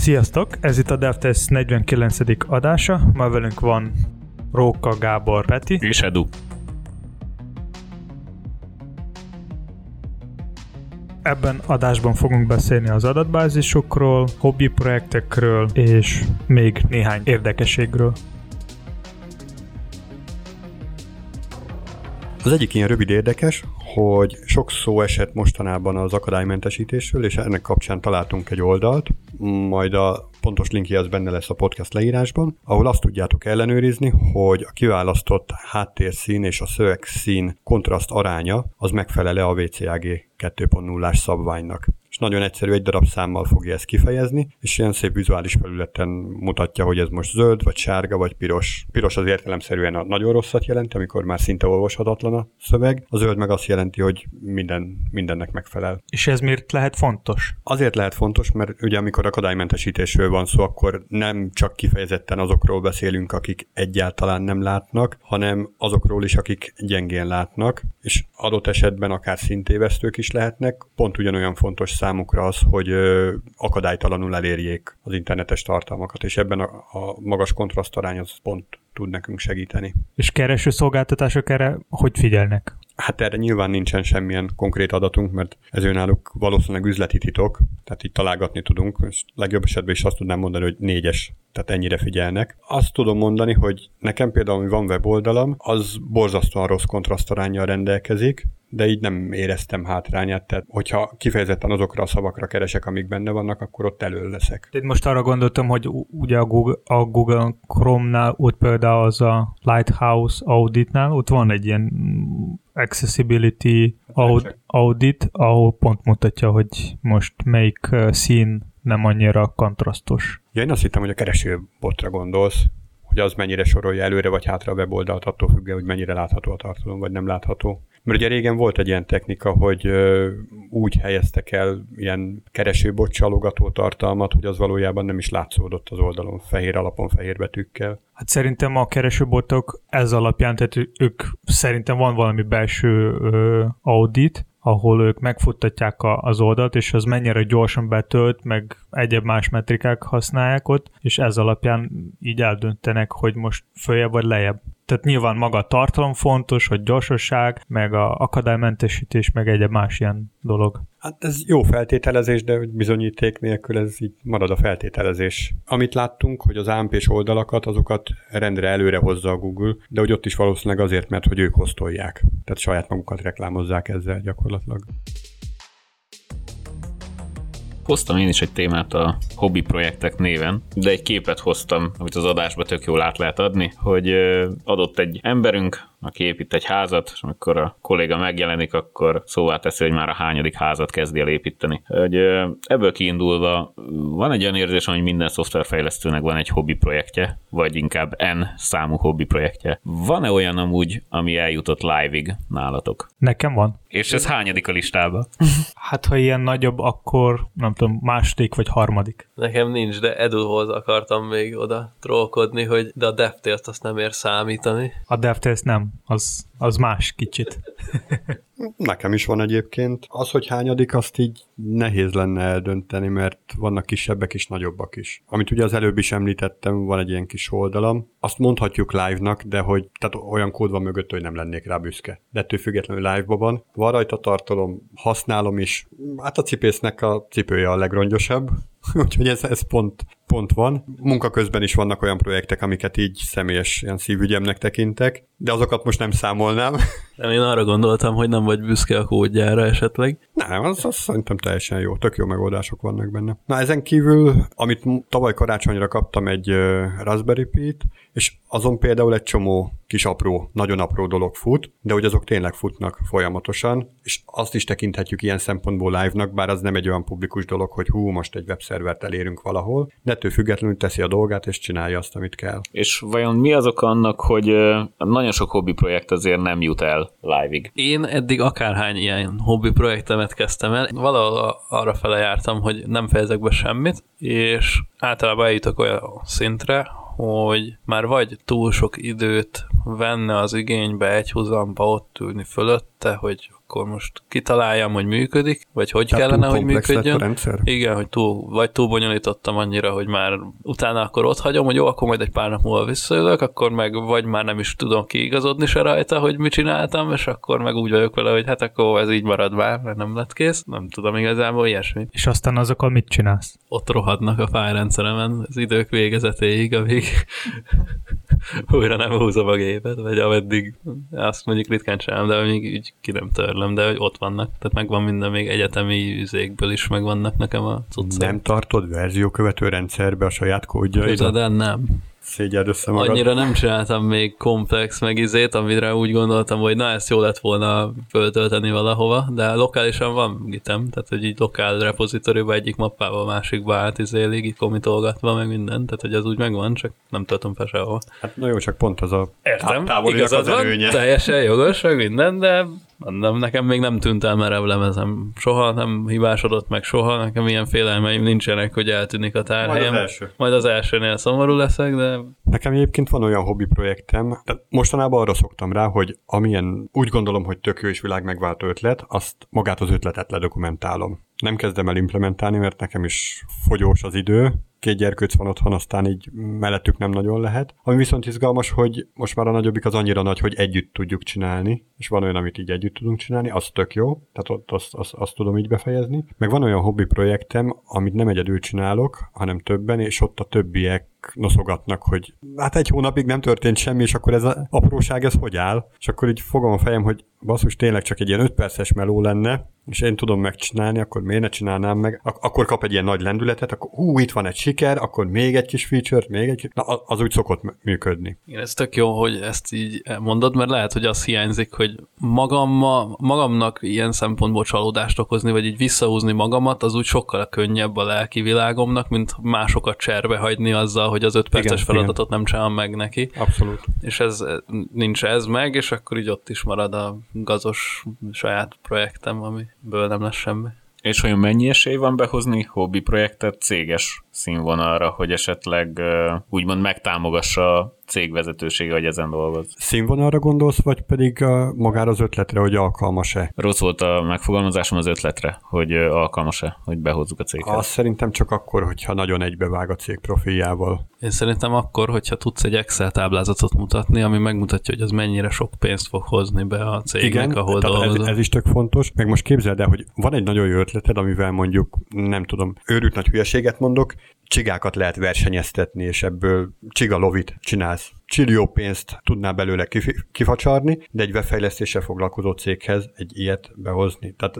Sziasztok! Ez itt a DevTest 49. adása. Ma velünk van Róka, Gábor, Peti. És Edu. Ebben adásban fogunk beszélni az adatbázisokról, hobbi projektekről és még néhány érdekességről. Az egyik ilyen rövid érdekes, hogy sok szó esett mostanában az akadálymentesítésről, és ennek kapcsán találtunk egy oldalt, majd a pontos linkje az benne lesz a podcast leírásban, ahol azt tudjátok ellenőrizni, hogy a kiválasztott háttérszín és a szövegszín kontraszt aránya az megfelele a WCAG 2.0-ás szabványnak nagyon egyszerű, egy darab számmal fogja ezt kifejezni, és ilyen szép vizuális felületen mutatja, hogy ez most zöld, vagy sárga, vagy piros. Piros az értelemszerűen a nagyon rosszat jelenti, amikor már szinte olvashatatlan a szöveg, a zöld meg azt jelenti, hogy minden, mindennek megfelel. És ez miért lehet fontos? Azért lehet fontos, mert ugye amikor akadálymentesítésről van szó, akkor nem csak kifejezetten azokról beszélünk, akik egyáltalán nem látnak, hanem azokról is, akik gyengén látnak, és adott esetben akár szintévesztők is lehetnek. Pont ugyanolyan fontos számukra az, hogy akadálytalanul elérjék az internetes tartalmakat, és ebben a, a magas kontrasztarány az pont tud nekünk segíteni. És kereső szolgáltatások erre hogy figyelnek? Hát erre nyilván nincsen semmilyen konkrét adatunk, mert ez náluk valószínűleg üzleti titok, tehát itt találgatni tudunk, és legjobb esetben is azt tudnám mondani, hogy négyes, tehát ennyire figyelnek. Azt tudom mondani, hogy nekem például, ami van weboldalam, az borzasztóan rossz kontrasztarányjal rendelkezik, de így nem éreztem hátrányát, tehát hogyha kifejezetten azokra a szavakra keresek, amik benne vannak, akkor ott elő leszek. Én most arra gondoltam, hogy ugye a Google, a Google Chrome-nál, ott például az a Lighthouse Auditnál, ott van egy ilyen accessibility audit, ahol pont mutatja, hogy most melyik szín nem annyira kontrasztos. Ja, én azt hittem, hogy a keresőbotra gondolsz, hogy az mennyire sorolja előre vagy hátra a weboldalt, attól függően, hogy mennyire látható a tartalom, vagy nem látható. Mert ugye régen volt egy ilyen technika, hogy úgy helyeztek el ilyen keresőbot tartalmat, hogy az valójában nem is látszódott az oldalon, fehér alapon, fehér betűkkel. Hát szerintem a keresőbotok ez alapján, tehát ők szerintem van valami belső ö, audit, ahol ők megfuttatják a, az oldalt, és az mennyire gyorsan betölt, meg egyéb más metrikák használják ott, és ez alapján így eldöntenek, hogy most följebb vagy lejjebb. Tehát nyilván maga a tartalom fontos, hogy gyorsaság, meg a akadálymentesítés, meg egyéb más ilyen dolog. Hát ez jó feltételezés, de bizonyíték nélkül ez így marad a feltételezés. Amit láttunk, hogy az amp oldalakat, azokat rendre előre hozza a Google, de hogy ott is valószínűleg azért, mert hogy ők osztolják. Tehát saját magukat reklámozzák ezzel gyakorlatilag. Hoztam én is egy témát a hobbi projektek néven, de egy képet hoztam, amit az adásba tök jól át lehet adni, hogy adott egy emberünk, aki épít egy házat, és amikor a kolléga megjelenik, akkor szóvá teszi, hogy már a hányadik házat kezdi el építeni. Hogy ebből kiindulva van egy olyan érzésem, hogy minden szoftverfejlesztőnek van egy hobbi projektje, vagy inkább N számú hobbi projektje. Van-e olyan amúgy, ami eljutott live-ig nálatok? Nekem van. És ez hányadik a listában? Hát, ha ilyen nagyobb, akkor nem tudom, második vagy harmadik. Nekem nincs, de Eduhoz akartam még oda trollkodni, hogy de a DevTales-t azt nem ér számítani. A DevTales nem, az, az más kicsit. Nekem is van egyébként. Az, hogy hányadik, azt így nehéz lenne eldönteni, mert vannak kisebbek és nagyobbak is. Amit ugye az előbb is említettem, van egy ilyen kis oldalam. Azt mondhatjuk live-nak, de hogy tehát olyan kód van mögött, hogy nem lennék rá büszke. De ettől függetlenül live-ban van. Van rajta tartalom, használom is. Hát a cipésznek a cipője a legrongyosabb, úgyhogy ez, ez pont, pont van. Munka közben is vannak olyan projektek, amiket így személyes ilyen szívügyemnek tekintek, de azokat most nem számolnám. Nem, én arra gondoltam, hogy nem vagy büszke a kódjára esetleg. Nem, az, az szerintem teljesen jó, tök jó megoldások vannak benne. Na ezen kívül, amit tavaly karácsonyra kaptam egy uh, Raspberry Pi-t, és azon például egy csomó kis apró, nagyon apró dolog fut, de hogy azok tényleg futnak folyamatosan, és azt is tekinthetjük ilyen szempontból live-nak, bár az nem egy olyan publikus dolog, hogy hú, most egy webszervert elérünk valahol, de ettől függetlenül teszi a dolgát, és csinálja azt, amit kell. És vajon mi az oka annak, hogy nagyon sok hobbi projekt azért nem jut el live-ig? Én eddig akárhány ilyen hobbi projektemet kezdtem el, valahol arra fele jártam, hogy nem fejezek be semmit, és általában eljutok olyan szintre, hogy már vagy túl sok időt venne az igénybe egy húzamba ott ülni fölötte, hogy akkor most kitaláljam, hogy működik, vagy hogy Tehát kellene, túl hogy komplex lett működjön. a rendszer? Igen, hogy túl, vagy túl bonyolítottam annyira, hogy már utána akkor ott hagyom, hogy jó, akkor majd egy pár nap múlva visszajövök, akkor meg vagy már nem is tudom kiigazodni se rajta, hogy mit csináltam, és akkor meg úgy vagyok vele, hogy hát akkor ez így marad már, mert nem lett kész. Nem tudom igazából ilyesmi. És aztán azokkal mit csinálsz? Ott rohadnak a fájrendszeremen az idők végezetéig, amíg újra nem húzom a gépet, vagy ameddig azt mondjuk ritkán csinálom, de amíg így ki nem törlöm, de hogy ott vannak. Tehát megvan minden, még egyetemi üzékből is megvannak nekem a cuccok. Nem tartod verziókövető rendszerbe a saját kódjaidat? de nem. Szégyeld össze magad. Annyira nem csináltam még komplex megizét, amire úgy gondoltam, hogy na ezt jó lett volna föltölteni valahova, de lokálisan van gitem, tehát hogy így lokál repozitoriba egyik mappával a másikba átizélig, így komitolgatva, meg minden, tehát hogy az úgy megvan, csak nem töltöm fel sehova. Hát na jó, csak pont az a Értem, igazad az van, előnye. teljesen jogos, meg minden, de mondom, nekem még nem tűnt el merev lemezem. Soha nem hibásodott meg soha, nekem ilyen félelmeim nincsenek, hogy eltűnik a tárhelyem. Majd az első. Majd az elsőnél szomorú leszek, de Nekem egyébként van olyan hobbi projektem, tehát mostanában arra szoktam rá, hogy amilyen úgy gondolom, hogy tök jó és világ megváltó ötlet, azt magát az ötletet ledokumentálom. Nem kezdem el implementálni, mert nekem is fogyós az idő, két gyerkőc van otthon, aztán így mellettük nem nagyon lehet. Ami viszont izgalmas, hogy most már a nagyobbik az annyira nagy, hogy együtt tudjuk csinálni, és van olyan, amit így együtt tudunk csinálni, az tök jó, tehát ott azt, azt, azt tudom így befejezni. Meg van olyan hobbi projektem, amit nem egyedül csinálok, hanem többen, és ott a többiek noszogatnak, hogy hát egy hónapig nem történt semmi, és akkor ez a apróság, ez hogy áll? És akkor így fogom a fejem, hogy basszus, tényleg csak egy ilyen 5 perces meló lenne, és én tudom megcsinálni, akkor miért ne csinálnám meg? Ak- akkor kap egy ilyen nagy lendületet, akkor hú, itt van egy siker, akkor még egy kis feature, még egy kis... Na, az úgy szokott működni. Igen, ez tök jó, hogy ezt így mondod, mert lehet, hogy az hiányzik, hogy magamma, magamnak ilyen szempontból csalódást okozni, vagy így visszahúzni magamat, az úgy sokkal könnyebb a lelki világomnak, mint másokat cserbe hagyni azzal, hogy az öt perces Igen, feladatot nem csinálom meg neki. Abszolút. És ez nincs ez meg, és akkor így ott is marad a gazos saját projektem, amiből nem lesz semmi. És olyan mennyi esély van behozni hobbi projektet céges színvonalra, hogy esetleg úgymond megtámogassa a cégvezetősége, hogy ezen dolgoz? Színvonalra gondolsz, vagy pedig magára az ötletre, hogy alkalmas-e? Rossz volt a megfogalmazásom az ötletre, hogy alkalmas-e, hogy behozzuk a céghez. Azt szerintem csak akkor, hogyha nagyon egybevág a cég profiljával. Én szerintem akkor, hogyha tudsz egy Excel táblázatot mutatni, ami megmutatja, hogy az mennyire sok pénzt fog hozni be a cégnek, Igen, ahol ez, ez is tök fontos. Meg most képzeld el, hogy van egy nagyon jó ötleted, amivel mondjuk, nem tudom, őrült nagy hülyeséget mondok, csigákat lehet versenyeztetni, és ebből csiga lovit csinálsz. Csillió pénzt tudnál belőle kifacsarni, de egy webfejlesztéssel foglalkozó céghez egy ilyet behozni. Tehát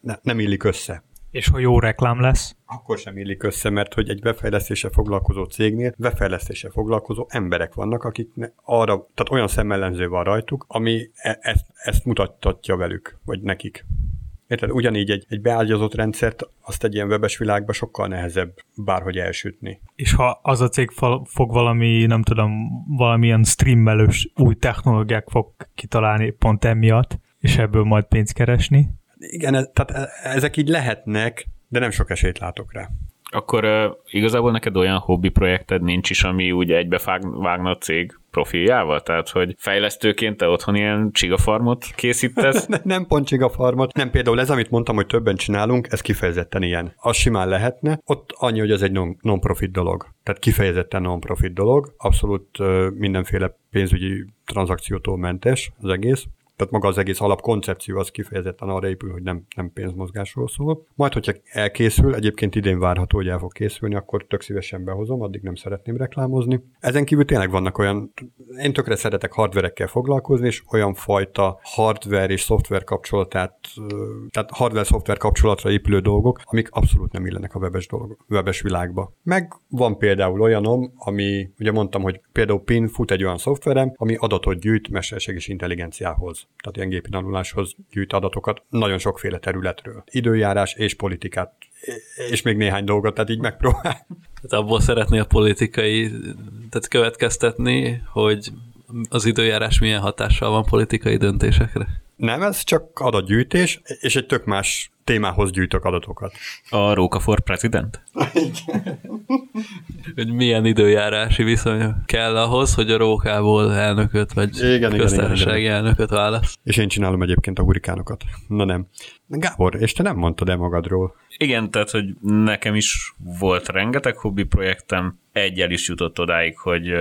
ne, nem illik össze. És ha jó reklám lesz, Akkor sem illik össze, mert hogy egy webfejlesztéssel foglalkozó cégnél webfejlesztéssel foglalkozó emberek vannak, akik arra, tehát olyan szemellenző van rajtuk, ami e- ezt, ezt mutattatja velük, vagy nekik. Érted? Ugyanígy egy, egy beágyazott rendszert, azt egy ilyen webes világban sokkal nehezebb bárhogy elsütni. és ha az a cég fog valami, nem tudom, valamilyen streamelős új technológiák fog kitalálni pont emiatt, és ebből majd pénzt keresni, Igen, ez, tehát e- ezek így lehetnek, de nem sok esélyt látok rá. Akkor uh, igazából neked olyan hobbi projekted nincs is, ami úgy egybevágna a cég profiljával? Tehát, hogy fejlesztőként te otthon ilyen csigafarmot készítesz? Ne- nem pont csigafarmot, nem például ez, amit mondtam, hogy többen csinálunk, ez kifejezetten ilyen. Az simán lehetne, ott annyi, hogy ez egy non- non-profit dolog. Tehát kifejezetten non-profit dolog, abszolút ö, mindenféle pénzügyi tranzakciótól mentes az egész. Tehát maga az egész alapkoncepció az kifejezetten arra épül, hogy nem, nem pénzmozgásról szól. Majd, hogyha elkészül, egyébként idén várható, hogy el fog készülni, akkor tök szívesen behozom, addig nem szeretném reklámozni. Ezen kívül tényleg vannak olyan, én tökre szeretek hardverekkel foglalkozni, és olyan fajta hardware és szoftver kapcsolatát, tehát hardware-szoftver kapcsolatra épülő dolgok, amik abszolút nem illenek a webes, dolog, webes világba. Meg van például olyanom, ami, ugye mondtam, hogy például PIN fut egy olyan szoftverem, ami adatot gyűjt mesterséges intelligenciához. Tehát ilyen gépi tanuláshoz gyűjt adatokat nagyon sokféle területről. Időjárás és politikát és még néhány dolgot, tehát így megpróbál. Tehát abból szeretné a politikai, tehát következtetni, hogy az időjárás milyen hatással van politikai döntésekre. Nem, ez csak adatgyűjtés, és egy tök más témához gyűjtök adatokat. A Róka for President? hogy milyen időjárási viszony kell ahhoz, hogy a rókából elnököt vagy igen, köztársasági igen, igen. elnököt választ. És én csinálom egyébként a hurikánokat. Na nem. Gábor, és te nem mondtad el magadról? Igen, tehát, hogy nekem is volt rengeteg hobbi projektem, egyel is jutott odáig, hogy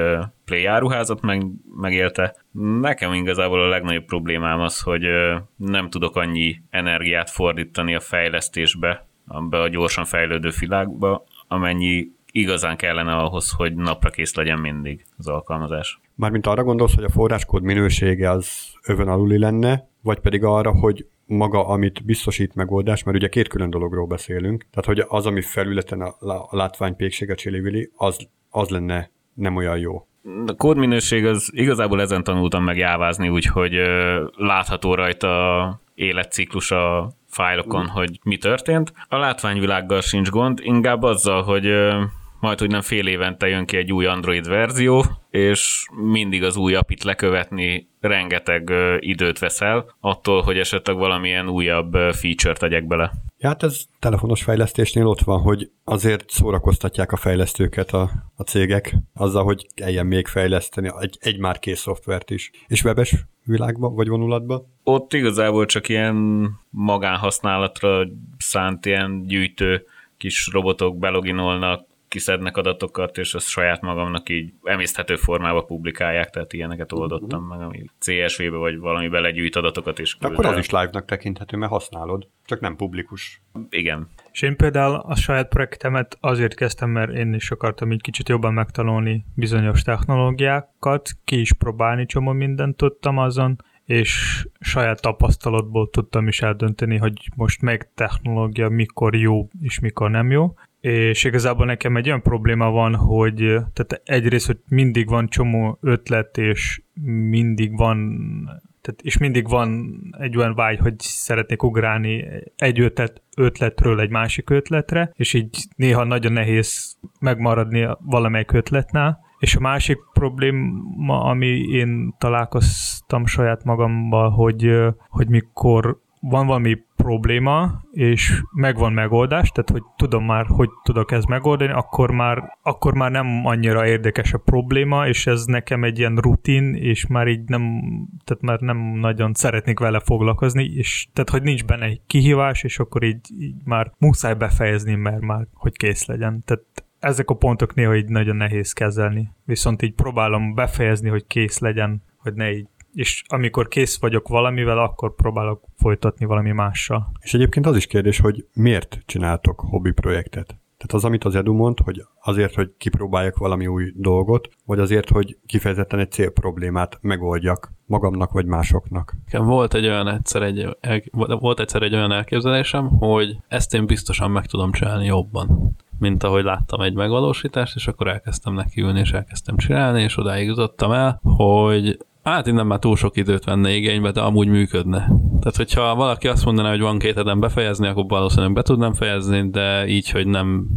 Play áruházat meg, megélte. Nekem igazából a legnagyobb problémám az, hogy nem tudok annyi energiát fordítani a fejlesztésbe, be a gyorsan fejlődő világba, amennyi igazán kellene ahhoz, hogy napra kész legyen mindig az alkalmazás. Mármint arra gondolsz, hogy a forráskód minősége az övön aluli lenne, vagy pedig arra, hogy maga, amit biztosít megoldás, mert ugye két külön dologról beszélünk, tehát hogy az, ami felületen a, látványpéksége csillivili, az, az lenne nem olyan jó. A kódminőség az igazából ezen tanultam meg jávázni, úgyhogy látható rajta életciklus a fájlokon, uh. hogy mi történt. A látványvilággal sincs gond, inkább azzal, hogy majd, hogy nem fél évente jön ki egy új Android verzió, és mindig az új apit lekövetni rengeteg időt veszel, attól, hogy esetleg valamilyen újabb feature tegyek bele. Ja, hát ez telefonos fejlesztésnél ott van, hogy azért szórakoztatják a fejlesztőket a, a cégek azzal, hogy kelljen még fejleszteni egy, egy már kész szoftvert is. És webes világba, vagy vonulatba? Ott igazából csak ilyen magánhasználatra szánt ilyen gyűjtő kis robotok beloginolnak, kiszednek adatokat, és azt saját magamnak így emészthető formába publikálják, tehát ilyeneket oldottam meg, ami CSV-be vagy valami belegyűjt adatokat is. De akkor az is live-nak tekinthető, mert használod, csak nem publikus. Igen. És én például a saját projektemet azért kezdtem, mert én is akartam így kicsit jobban megtanulni bizonyos technológiákat, ki is próbálni, csomó mindent tudtam azon, és saját tapasztalatból tudtam is eldönteni, hogy most meg technológia mikor jó és mikor nem jó, és igazából nekem egy olyan probléma van, hogy tehát egyrészt, hogy mindig van csomó ötlet, és mindig van tehát, és mindig van egy olyan vágy, hogy szeretnék ugrálni egy ötlet, ötletről egy másik ötletre, és így néha nagyon nehéz megmaradni valamelyik ötletnál. És a másik probléma, ami én találkoztam saját magammal, hogy, hogy mikor van valami probléma, és megvan megoldás, tehát hogy tudom már, hogy tudok ezt megoldani, akkor már, akkor már nem annyira érdekes a probléma, és ez nekem egy ilyen rutin, és már így nem, tehát már nem nagyon szeretnék vele foglalkozni, és tehát hogy nincs benne egy kihívás, és akkor így, így már muszáj befejezni, mert már hogy kész legyen. Tehát ezek a pontok néha így nagyon nehéz kezelni. Viszont így próbálom befejezni, hogy kész legyen, hogy ne így és amikor kész vagyok valamivel, akkor próbálok folytatni valami mással. És egyébként az is kérdés, hogy miért csináltok hobbi projektet? Tehát az, amit az Edu mond, hogy azért, hogy kipróbáljak valami új dolgot, vagy azért, hogy kifejezetten egy célproblémát megoldjak magamnak vagy másoknak. Volt egy olyan egyszer egy, volt egyszer egy olyan elképzelésem, hogy ezt én biztosan meg tudom csinálni jobban mint ahogy láttam egy megvalósítást, és akkor elkezdtem neki ülni, és elkezdtem csinálni, és odáig jutottam el, hogy Hát innen már túl sok időt venne igénybe, de amúgy működne. Tehát, hogyha valaki azt mondaná, hogy van két eden befejezni, akkor valószínűleg be tudnám fejezni, de így, hogy nem,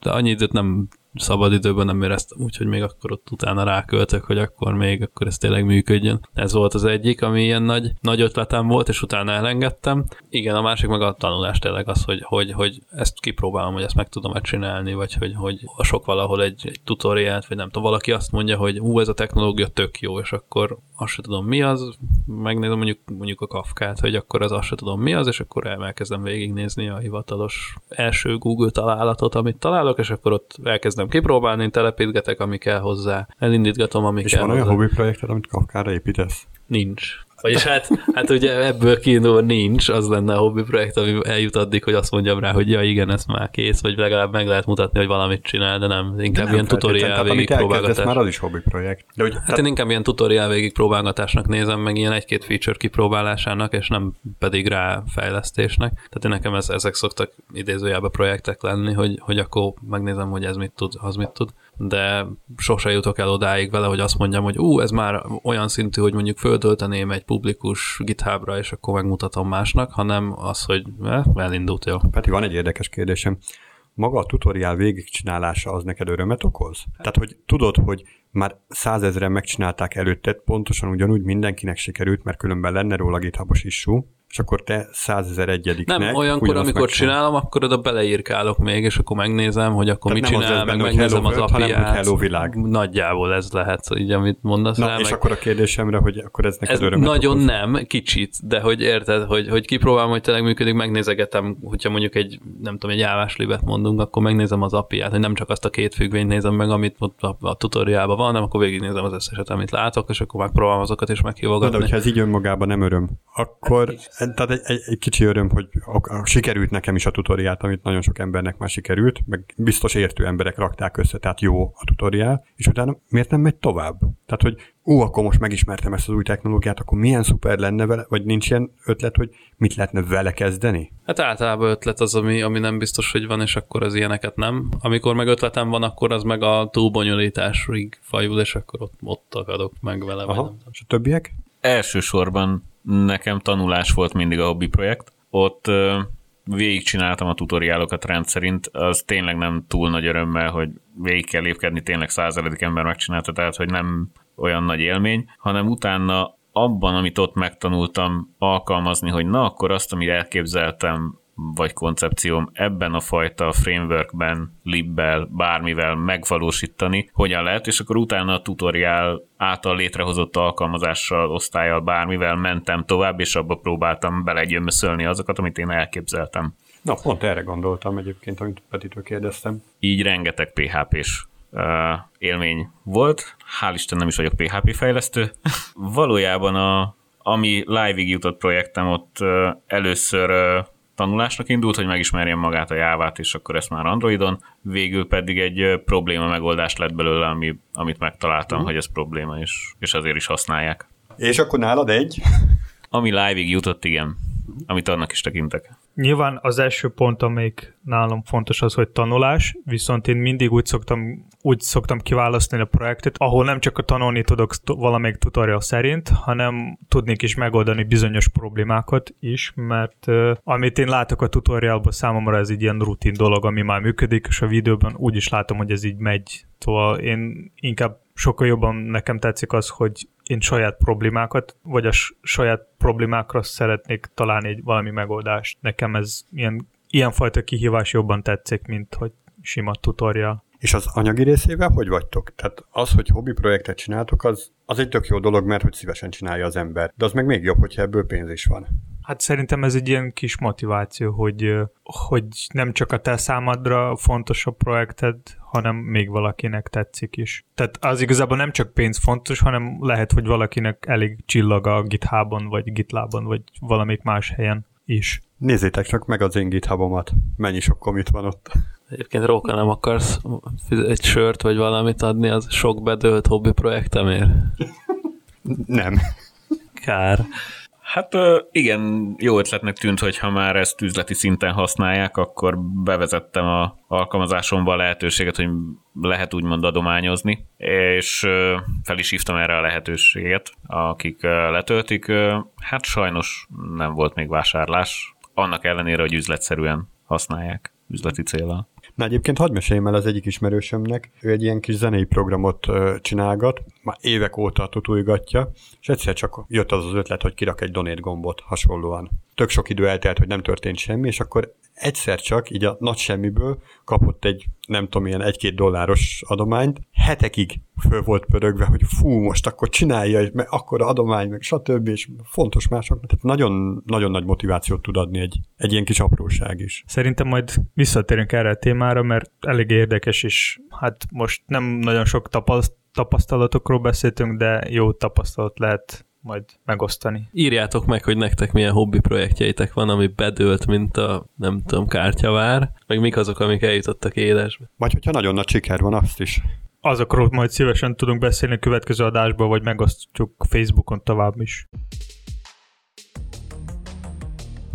de annyi időt nem szabad időben nem éreztem, úgyhogy még akkor ott utána ráköltök, hogy akkor még akkor ez tényleg működjön. Ez volt az egyik, ami ilyen nagy, nagy ötletem volt, és utána elengedtem. Igen, a másik meg a tanulás tényleg az, hogy, hogy, hogy ezt kipróbálom, hogy ezt meg tudom-e csinálni, vagy hogy, hogy a sok valahol egy, egy tutoriát, vagy nem tudom, valaki azt mondja, hogy ú, ez a technológia tök jó, és akkor azt sem tudom mi az, megnézem mondjuk, mondjuk a Kafkát, hogy akkor az azt sem tudom mi az, és akkor elkezdem végignézni a hivatalos első Google találatot, amit találok, és akkor ott elkezdem kipróbálni, telepítgetek, ami kell hozzá, elindítgatom, ami és kell van olyan hobbi projekted, amit Kafkára építesz? Nincs. Vagyis hát, hát ugye ebből kiindulva nincs, az lenne a hobbi projekt, ami eljut addig, hogy azt mondjam rá, hogy ja igen, ez már kész, vagy legalább meg lehet mutatni, hogy valamit csinál, de nem, inkább de nem ilyen tutoriál végigpróbálgatás. már az is hobbi projekt. De hogy, hát tehát... én inkább ilyen tutoriál végigpróbálgatásnak nézem, meg ilyen egy-két feature kipróbálásának, és nem pedig rá fejlesztésnek. Tehát én nekem ez, ezek szoktak idézőjelbe projektek lenni, hogy, hogy akkor megnézem, hogy ez mit tud, az mit tud de sose jutok el odáig vele, hogy azt mondjam, hogy ú, ez már olyan szintű, hogy mondjuk föltölteném egy publikus GitHubra, és akkor megmutatom másnak, hanem az, hogy eh, elindult, jó. Peti, van egy érdekes kérdésem. maga a tutoriál végigcsinálása az neked örömet okoz? Tehát, hogy tudod, hogy már százezren megcsinálták előtted, pontosan ugyanúgy mindenkinek sikerült, mert különben lenne róla GitHubos issue, és akkor te százezer egyediknek Nem, olyankor, amikor csinálom, akkor oda beleírkálok még, és akkor megnézem, hogy akkor Tehát mit csinál, meg megnézem az apiát. Hello világ. Nagyjából ez lehet, így amit mondasz Na, rá, és meg... akkor a kérdésemre, hogy akkor ez neked ez örömet Nagyon okoz? nem, kicsit, de hogy érted, hogy, hogy kipróbálom, hogy tényleg működik, megnézegetem, hogyha mondjuk egy, nem tudom, egy álláslibet mondunk, akkor megnézem az apiát, hogy nem csak azt a két függvényt nézem meg, amit ott a, a tutoriálban van, hanem akkor végignézem az összeset, amit látok, és akkor megpróbálom azokat is meghívogatni. Na, de hogyha ez így önmagában nem öröm, akkor tehát egy, egy, egy kicsi öröm, hogy a, a, sikerült nekem is a tutoriát, amit nagyon sok embernek már sikerült, meg biztos értő emberek rakták össze, tehát jó a tutoriál, és utána miért nem megy tovább? Tehát, hogy ú, akkor most megismertem ezt az új technológiát, akkor milyen szuper lenne vele, vagy nincs ilyen ötlet, hogy mit lehetne vele kezdeni? Hát általában ötlet az, ami, ami nem biztos, hogy van, és akkor az ilyeneket nem. Amikor meg ötletem van, akkor az meg a túlbonyolításig fajul, és akkor ott, ott akadok meg vele. Aha. Vagy nem. És a többiek? Elsősorban nekem tanulás volt mindig a hobby projekt. Ott végigcsináltam a tutoriálokat rendszerint, az tényleg nem túl nagy örömmel, hogy végig kell lépkedni, tényleg százaledik ember megcsinálta, tehát hogy nem olyan nagy élmény, hanem utána abban, amit ott megtanultam alkalmazni, hogy na, akkor azt, amit elképzeltem, vagy koncepcióm ebben a fajta frameworkben, libbel, bármivel megvalósítani, hogyan lehet, és akkor utána a tutoriál által létrehozott alkalmazással, osztályjal, bármivel mentem tovább, és abba próbáltam belegyömöszölni azokat, amit én elképzeltem. Na, pont erre gondoltam egyébként, amit Petitől kérdeztem. Így rengeteg PHP-s uh, élmény volt. Hál' Isten nem is vagyok PHP fejlesztő. Valójában a, ami live-ig jutott projektem ott uh, először uh, tanulásnak indult, hogy megismerjem magát a jávát, és akkor ezt már Androidon, végül pedig egy probléma megoldás lett belőle, ami, amit megtaláltam, mm. hogy ez probléma, és, és azért is használják. És akkor nálad egy? Ami live-ig jutott, igen, amit annak is tekintek. Nyilván az első pont, amelyik nálam fontos az, hogy tanulás, viszont én mindig úgy szoktam, úgy szoktam kiválasztani a projektet, ahol nem csak a tanulni tudok valamelyik tutorial szerint, hanem tudnék is megoldani bizonyos problémákat is, mert uh, amit én látok a tutorialban, számomra ez egy ilyen rutin dolog, ami már működik, és a videóban úgy is látom, hogy ez így megy. Szóval én inkább sokkal jobban nekem tetszik az, hogy én saját problémákat, vagy a saját problémákra szeretnék találni egy valami megoldást. Nekem ez ilyen, ilyenfajta kihívás jobban tetszik, mint hogy sima tutorial. És az anyagi részével hogy vagytok? Tehát az, hogy hobbi projektet csináltok, az, az egy tök jó dolog, mert hogy szívesen csinálja az ember. De az meg még jobb, hogyha ebből pénz is van. Hát szerintem ez egy ilyen kis motiváció, hogy, hogy nem csak a te számadra fontos a projekted, hanem még valakinek tetszik is. Tehát az igazából nem csak pénz fontos, hanem lehet, hogy valakinek elég csillag a GitHubon, vagy GitLabon, vagy valamelyik más helyen is. Nézzétek csak meg az én GitHubomat. Mennyi sok commit van ott. Egyébként Róka, nem akarsz egy sört vagy valamit adni az sok bedőlt hobbi projektemért? Nem. Kár. Hát igen, jó ötletnek tűnt, hogy ha már ezt üzleti szinten használják, akkor bevezettem a alkalmazásomba a lehetőséget, hogy lehet úgymond adományozni, és fel is hívtam erre a lehetőséget, akik letöltik. Hát sajnos nem volt még vásárlás, annak ellenére, hogy üzletszerűen használják üzleti célra. Na egyébként hadd meséljem el az egyik ismerősömnek, ő egy ilyen kis zenei programot csinálgat, már évek óta tutulgatja, és egyszer csak jött az az ötlet, hogy kirak egy donét gombot hasonlóan. Tök sok idő eltelt, hogy nem történt semmi, és akkor egyszer csak így a nagy semmiből kapott egy, nem tudom, ilyen egy-két dolláros adományt, hetekig föl volt pörögve, hogy fú, most akkor csinálja, és akkor adomány, meg stb. és fontos másoknak. Tehát nagyon, nagyon nagy motivációt tud adni egy, egy ilyen kis apróság is. Szerintem majd visszatérünk erre a témára, mert elég érdekes is. Hát most nem nagyon sok tapaszt, tapasztalatokról beszéltünk, de jó tapasztalat lehet majd megosztani. Írjátok meg, hogy nektek milyen hobbi projektjeitek van, ami bedőlt, mint a, nem tudom, kártyavár, meg mik azok, amik eljutottak élesbe. Vagy hogyha nagyon nagy siker van, azt is. Azokról majd szívesen tudunk beszélni a következő adásban, vagy megosztjuk Facebookon tovább is.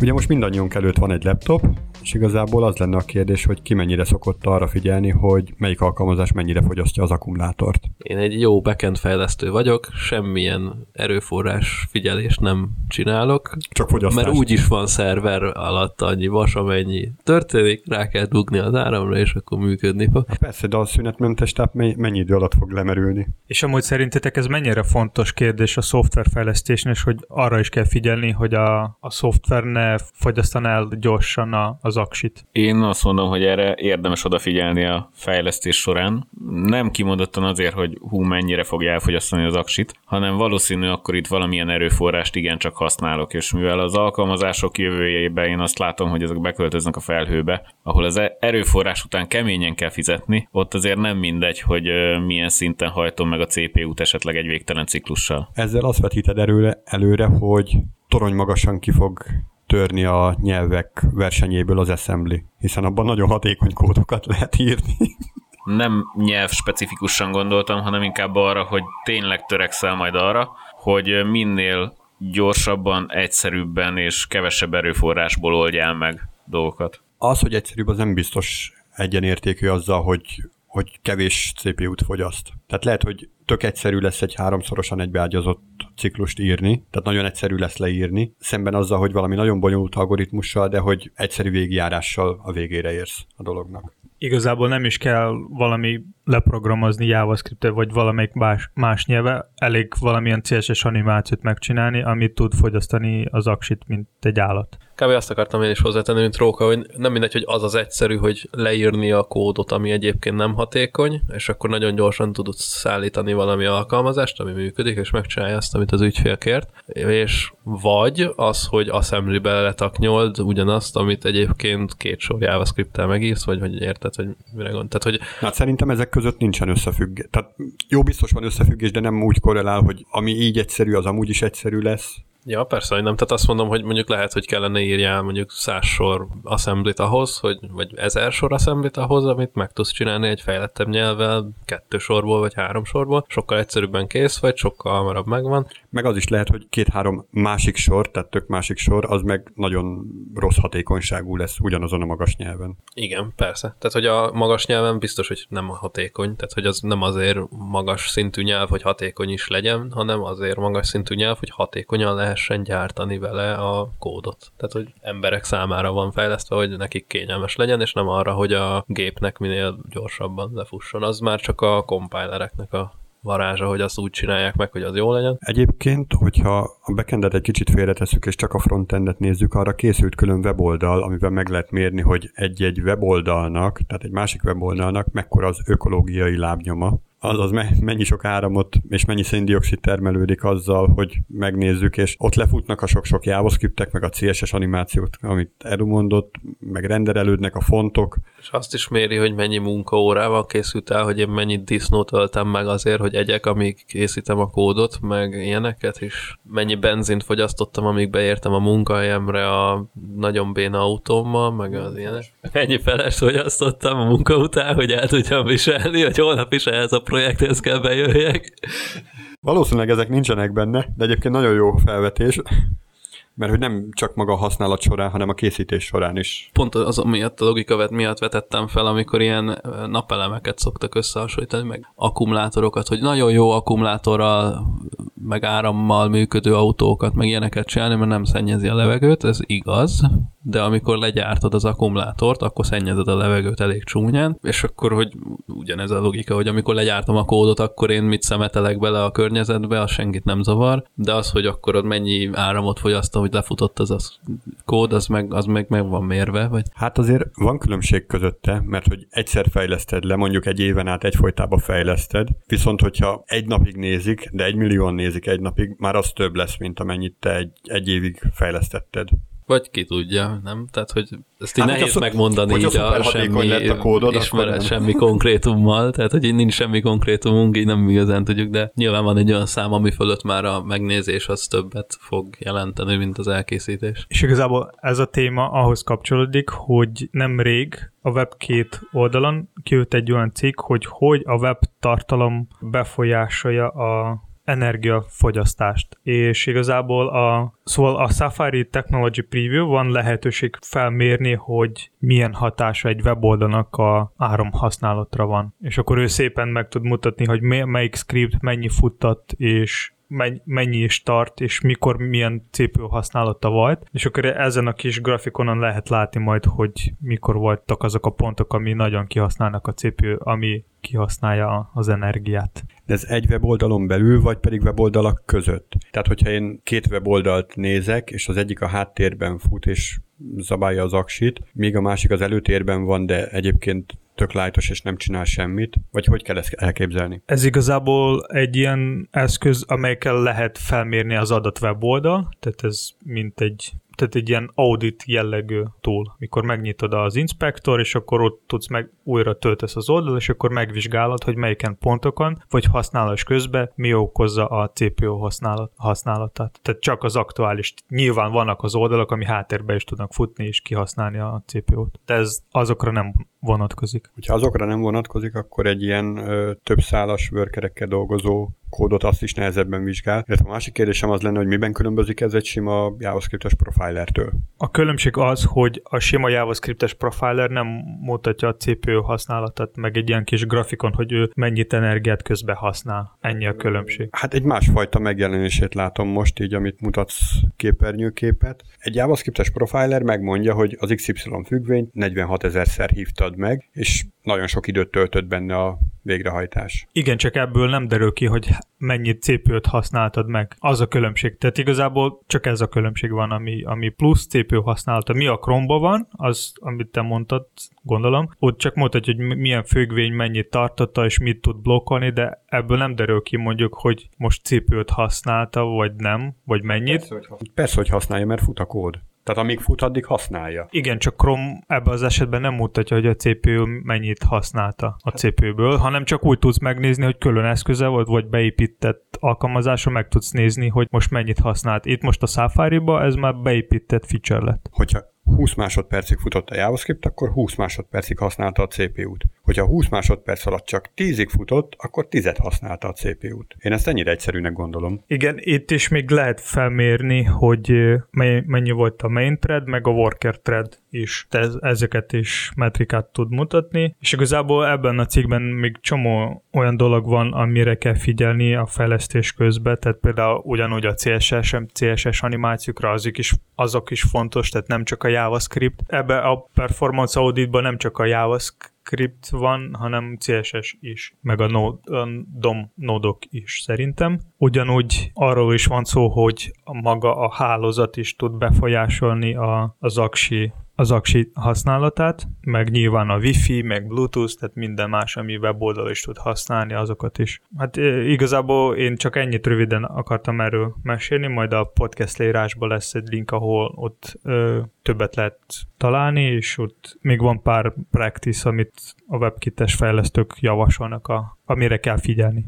Ugye most mindannyiunk előtt van egy laptop, és igazából az lenne a kérdés, hogy ki mennyire szokott arra figyelni, hogy melyik alkalmazás mennyire fogyasztja az akkumulátort. Én egy jó backend fejlesztő vagyok, semmilyen erőforrás figyelést nem csinálok, Csak fogyasztást. mert úgy is van szerver alatt annyi vas, amennyi történik, rá kell dugni az áramra, és akkor működni fog. Hát persze, de a szünetmentes táp mennyi, idő alatt fog lemerülni? És amúgy szerintetek ez mennyire fontos kérdés a szoftverfejlesztésnél, és hogy arra is kell figyelni, hogy a, a szoftver ne fogyasztan el gyorsan a, az aksit. Én azt mondom, hogy erre érdemes odafigyelni a fejlesztés során. Nem kimondottan azért, hogy hú, mennyire fogja elfogyasztani az aksit, hanem valószínű akkor itt valamilyen erőforrást igencsak használok, és mivel az alkalmazások jövőjében én azt látom, hogy ezek beköltöznek a felhőbe, ahol az erőforrás után keményen kell fizetni, ott azért nem mindegy, hogy milyen szinten hajtom meg a CPU-t esetleg egy végtelen ciklussal. Ezzel azt vetíted előre, előre, hogy torony magasan ki fog törni a nyelvek versenyéből az assembly, hiszen abban nagyon hatékony kódokat lehet írni. nem nyelv specifikusan gondoltam, hanem inkább arra, hogy tényleg törekszel majd arra, hogy minél gyorsabban, egyszerűbben és kevesebb erőforrásból oldjál meg dolgokat. Az, hogy egyszerűbb, az nem biztos egyenértékű azzal, hogy, hogy kevés CPU-t fogyaszt. Tehát lehet, hogy tök egyszerű lesz egy háromszorosan egybeágyazott ciklust írni, tehát nagyon egyszerű lesz leírni, szemben azzal, hogy valami nagyon bonyolult algoritmussal, de hogy egyszerű végigjárással a végére érsz a dolognak. Igazából nem is kell valami leprogramozni javascript vagy valamelyik más, más nyelve, elég valamilyen CSS animációt megcsinálni, amit tud fogyasztani az aksit, mint egy állat. Kb. azt akartam én is hozzátenni, mint Róka, hogy nem mindegy, hogy az az egyszerű, hogy leírni a kódot, ami egyébként nem hatékony, és akkor nagyon gyorsan tudod szállítani valami alkalmazást, ami működik, és megcsinálja azt, amit az ügyfél kért, és vagy az, hogy assembly-be letaknyold ugyanazt, amit egyébként két sor JavaScript-tel megírsz, vagy hogy érted, hogy mire gond. Tehát, hogy Hát szerintem ezek között nincsen összefüggés. Tehát jó, biztos van összefüggés, de nem úgy korrelál, hogy ami így egyszerű, az amúgy is egyszerű lesz. Ja, persze, hogy nem. Tehát azt mondom, hogy mondjuk lehet, hogy kellene írjál mondjuk száz sor assemblit ahhoz, hogy, vagy ezer sor assemblit ahhoz, amit meg tudsz csinálni egy fejlettebb nyelvvel, kettő sorból, vagy három sorból. Sokkal egyszerűbben kész vagy, sokkal hamarabb megvan. Meg az is lehet, hogy két-három másik sor, tehát tök másik sor, az meg nagyon rossz hatékonyságú lesz ugyanazon a magas nyelven. Igen, persze. Tehát, hogy a magas nyelven biztos, hogy nem hatékony, tehát, hogy az nem azért magas szintű nyelv, hogy hatékony is legyen, hanem azért magas szintű nyelv, hogy hatékonyan lehessen gyártani vele a kódot. Tehát, hogy emberek számára van fejlesztve, hogy nekik kényelmes legyen, és nem arra, hogy a gépnek minél gyorsabban lefusson. Az már csak a compilereknek a varázsa, hogy azt úgy csinálják meg, hogy az jó legyen. Egyébként, hogyha a backendet egy kicsit félretesszük, és csak a frontendet nézzük, arra készült külön weboldal, amivel meg lehet mérni, hogy egy-egy weboldalnak, tehát egy másik weboldalnak mekkora az ökológiai lábnyoma, azaz me- mennyi sok áramot és mennyi széndiokszid termelődik azzal, hogy megnézzük, és ott lefutnak a sok-sok JavaScriptek, meg a CSS animációt, amit Edu mondott, meg renderelődnek a fontok, És azt is méri, hogy mennyi munkaórával készült el, hogy én mennyit disznót öltem meg azért, hogy egyek, amíg készítem a kódot, meg ilyeneket is. Mennyi benzint fogyasztottam, amíg beértem a munkahelyemre a nagyon béna autómmal, meg az ilyenek. Mennyi felest fogyasztottam a munka után, hogy el tudjam viselni, hogy holnap is ehhez a projekthez kell bejöjjek. Valószínűleg ezek nincsenek benne, de egyébként nagyon jó felvetés, mert hogy nem csak maga a használat során, hanem a készítés során is. Pont az miatt, a logika vet miatt vetettem fel, amikor ilyen napelemeket szoktak összehasonlítani, meg akkumulátorokat, hogy nagyon jó akkumulátorral, meg árammal működő autókat, meg ilyeneket csinálni, mert nem szennyezi a levegőt, ez igaz, de amikor legyártod az akkumulátort, akkor szennyezed a levegőt elég csúnyán, és akkor, hogy ugyanez a logika, hogy amikor legyártom a kódot, akkor én mit szemetelek bele a környezetbe, az senkit nem zavar, de az, hogy akkor ott mennyi áramot fogyasztom, hogy lefutott az a kód, az meg, az meg, meg van mérve, vagy Hát azért van különbség közötte, mert hogy egyszer fejleszted le, mondjuk egy éven át egyfolytában fejleszted, viszont hogyha egy napig nézik, de egy millióan nézik egy napig, már az több lesz, mint amennyit te egy, egy évig fejlesztetted. Vagy ki tudja, nem? Tehát, hogy ezt így Hát, nehéz szu- megmondani hogyha így a szuperhatékony semmi lett a kódod, ismeret, nem. semmi konkrétummal, tehát hogy így nincs semmi konkrétumunk, így nem igazán tudjuk, de nyilván van egy olyan szám, ami fölött már a megnézés az többet fog jelenteni, mint az elkészítés. És igazából ez a téma ahhoz kapcsolódik, hogy nemrég a web két oldalon kijött egy olyan cikk, hogy hogy a web tartalom befolyásolja a energiafogyasztást. És igazából a, szóval a Safari Technology Preview van lehetőség felmérni, hogy milyen hatása egy weboldalnak a áramhasználatra van. És akkor ő szépen meg tud mutatni, hogy melyik script mennyi futtat, és mennyi is tart, és mikor milyen CPU használata volt, és akkor ezen a kis grafikonon lehet látni majd, hogy mikor voltak azok a pontok, ami nagyon kihasználnak a CPU, ami kihasználja az energiát. De ez egy weboldalon belül, vagy pedig weboldalak között? Tehát, hogyha én két weboldalt nézek, és az egyik a háttérben fut, és zabálja az aksit, míg a másik az előtérben van, de egyébként tök lájtos és nem csinál semmit, vagy hogy kell ezt elképzelni? Ez igazából egy ilyen eszköz, amelyekkel lehet felmérni az adat weboldal, tehát ez mint egy tehát egy ilyen audit jellegű tool, mikor megnyitod az inspektor, és akkor ott tudsz meg újra töltesz az oldal, és akkor megvizsgálod, hogy melyiken pontokon, vagy használás közben mi okozza a CPU használat, használatát. Tehát csak az aktuális. Nyilván vannak az oldalak, ami háttérbe is tudnak futni és kihasználni a CPU-t. De ez azokra nem vonatkozik. Ha azokra nem vonatkozik, akkor egy ilyen ö, több szálas workerekkel dolgozó kódot azt is nehezebben vizsgál. Illetve a másik kérdésem az lenne, hogy miben különbözik ez egy sima JavaScript-es profilertől? A különbség az, hogy a sima JavaScript-es profiler nem mutatja a CPU használatát, meg egy ilyen kis grafikon, hogy ő mennyit energiát közbe használ. Ennyi a különbség. Hát egy másfajta megjelenését látom most így, amit mutatsz képernyőképet. Egy JavaScript-es profiler megmondja, hogy az XY függvényt 46 ezerszer hívtad meg, és nagyon sok időt töltött benne a végrehajtás. Igen, csak ebből nem derül ki, hogy mennyit CPU-t használtad meg. Az a különbség. Tehát igazából csak ez a különbség van, ami, ami plusz CPU használta. Mi a chrome van, az, amit te mondtad, gondolom. Ott csak mutatja, hogy milyen függvény mennyit tartotta, és mit tud blokkolni, de ebből nem derül ki mondjuk, hogy most CPU-t használta, vagy nem, vagy mennyit. Persze, hogy, Persze, hogy használja, mert fut a kód. Tehát amíg fut, addig használja. Igen, csak Chrome ebben az esetben nem mutatja, hogy a CPU mennyit használta a CPU-ből, hanem csak úgy tudsz megnézni, hogy külön eszköze volt, vagy beépített alkalmazásra meg tudsz nézni, hogy most mennyit használt. Itt most a Safari-ba ez már beépített feature lett. Hogyha 20 másodpercig futott a JavaScript, akkor 20 másodpercig használta a CPU-t. Hogyha 20 másodperc alatt csak 10-ig futott, akkor 10 használta a CPU-t. Én ezt ennyire egyszerűnek gondolom. Igen, itt is még lehet felmérni, hogy mennyi volt a main thread, meg a worker thread is. Te ezeket is metrikát tud mutatni, és igazából ebben a cikkben még csomó olyan dolog van, amire kell figyelni a fejlesztés közben, tehát például ugyanúgy a CSS, CSS animációkra azok is, azok is fontos, tehát nem csak a JavaScript. Ebbe a performance auditban nem csak a JavaScript van, hanem CSS is, meg a, node, a DOM nódok is szerintem. Ugyanúgy arról is van szó, hogy maga a hálózat is tud befolyásolni a, az aksi az aksi használatát, meg nyilván a Wi-Fi, meg Bluetooth, tehát minden más, ami weboldal is tud használni, azokat is. Hát igazából én csak ennyit röviden akartam erről mesélni, majd a podcast leírásban lesz egy link, ahol ott ö, többet lehet találni, és ott még van pár practice, amit a webkites fejlesztők javasolnak, a, amire kell figyelni.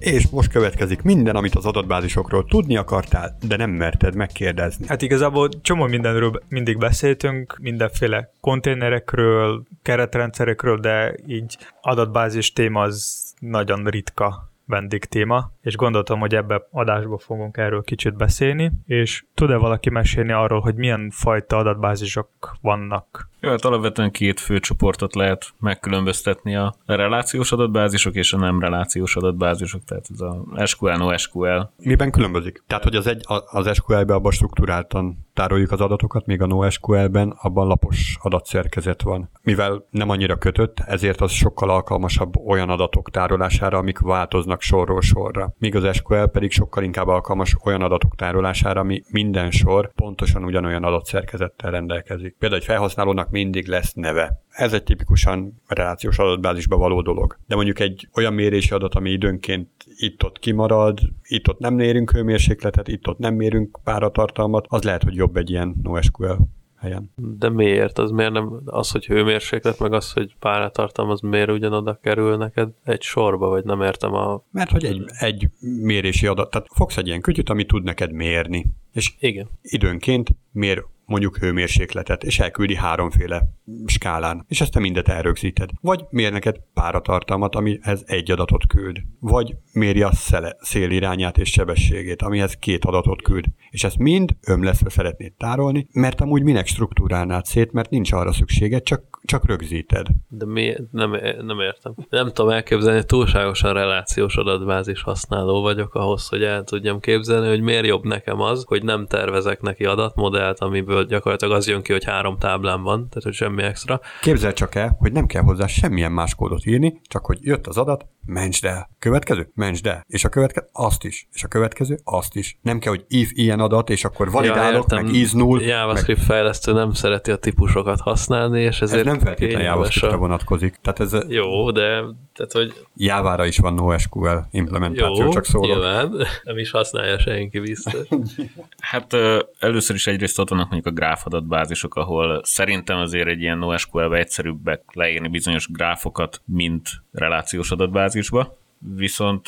És most következik minden, amit az adatbázisokról tudni akartál, de nem merted megkérdezni. Hát igazából csomó mindenről mindig beszéltünk, mindenféle konténerekről, keretrendszerekről, de így adatbázis téma az nagyon ritka vendégtéma, és gondoltam, hogy ebbe adásba fogunk erről kicsit beszélni, és tud-e valaki mesélni arról, hogy milyen fajta adatbázisok vannak jó, hát alapvetően két fő csoportot lehet megkülönböztetni a relációs adatbázisok és a nem relációs adatbázisok, tehát ez a SQL, NoSQL. Miben különbözik? Tehát, hogy az, egy, az SQL-ben abban struktúráltan tároljuk az adatokat, míg a NoSQL-ben abban lapos adatszerkezet van. Mivel nem annyira kötött, ezért az sokkal alkalmasabb olyan adatok tárolására, amik változnak sorról sorra. Míg az SQL pedig sokkal inkább alkalmas olyan adatok tárolására, ami minden sor pontosan ugyanolyan adatszerkezettel rendelkezik. Például egy felhasználónak mindig lesz neve. Ez egy tipikusan relációs adatbázisba való dolog. De mondjuk egy olyan mérési adat, ami időnként itt-ott kimarad, itt-ott nem mérünk hőmérsékletet, itt-ott nem mérünk páratartalmat, az lehet, hogy jobb egy ilyen NoSQL helyen. De miért? Az miért nem az, hogy hőmérséklet, meg az, hogy páratartalom, az miért ugyanoda kerül neked egy sorba, vagy nem értem a... Mert hogy egy, egy mérési adat, tehát fogsz egy ilyen kütyüt, ami tud neked mérni, és Igen. időnként mér mondjuk hőmérsékletet, és elküldi háromféle skálán, és ezt te mindet elrögzíted. Vagy mér neked páratartalmat, amihez egy adatot küld. Vagy méri a szele, szélirányát és sebességét, amihez két adatot küld. És ezt mind ömleszve szeretnéd tárolni, mert amúgy minek struktúrálnád szét, mert nincs arra szükséged, csak csak rögzíted. De mi, nem, nem értem. Nem tudom elképzelni, túlságosan relációs adatbázis használó vagyok ahhoz, hogy el tudjam képzelni, hogy miért jobb nekem az, hogy nem tervezek neki adatmodellt, amiből gyakorlatilag az jön ki, hogy három táblám van, tehát hogy semmi extra. Képzel csak el, hogy nem kell hozzá semmilyen más kódot írni, csak hogy jött az adat, mentsd el. Következő, mentsd el. És a következő, azt is. És a következő, azt is. Nem kell, hogy if ilyen adat, és akkor validálok, ja, meg is null. JavaScript meg... fejlesztő nem szereti a típusokat használni, és ezért Ez nem feltétlenül JavaScriptre vonatkozik. Tehát ez Jó, de tehát, hogy... Jávára is van NoSQL implementáció, Jó, csak szólok. nyilván, nem is használja senki biztos. hát először is egyrészt ott vannak mondjuk a gráfadatbázisok, ahol szerintem azért egy ilyen NoSQL-be egyszerűbbek leírni bizonyos gráfokat, mint relációs adatbázisba. Viszont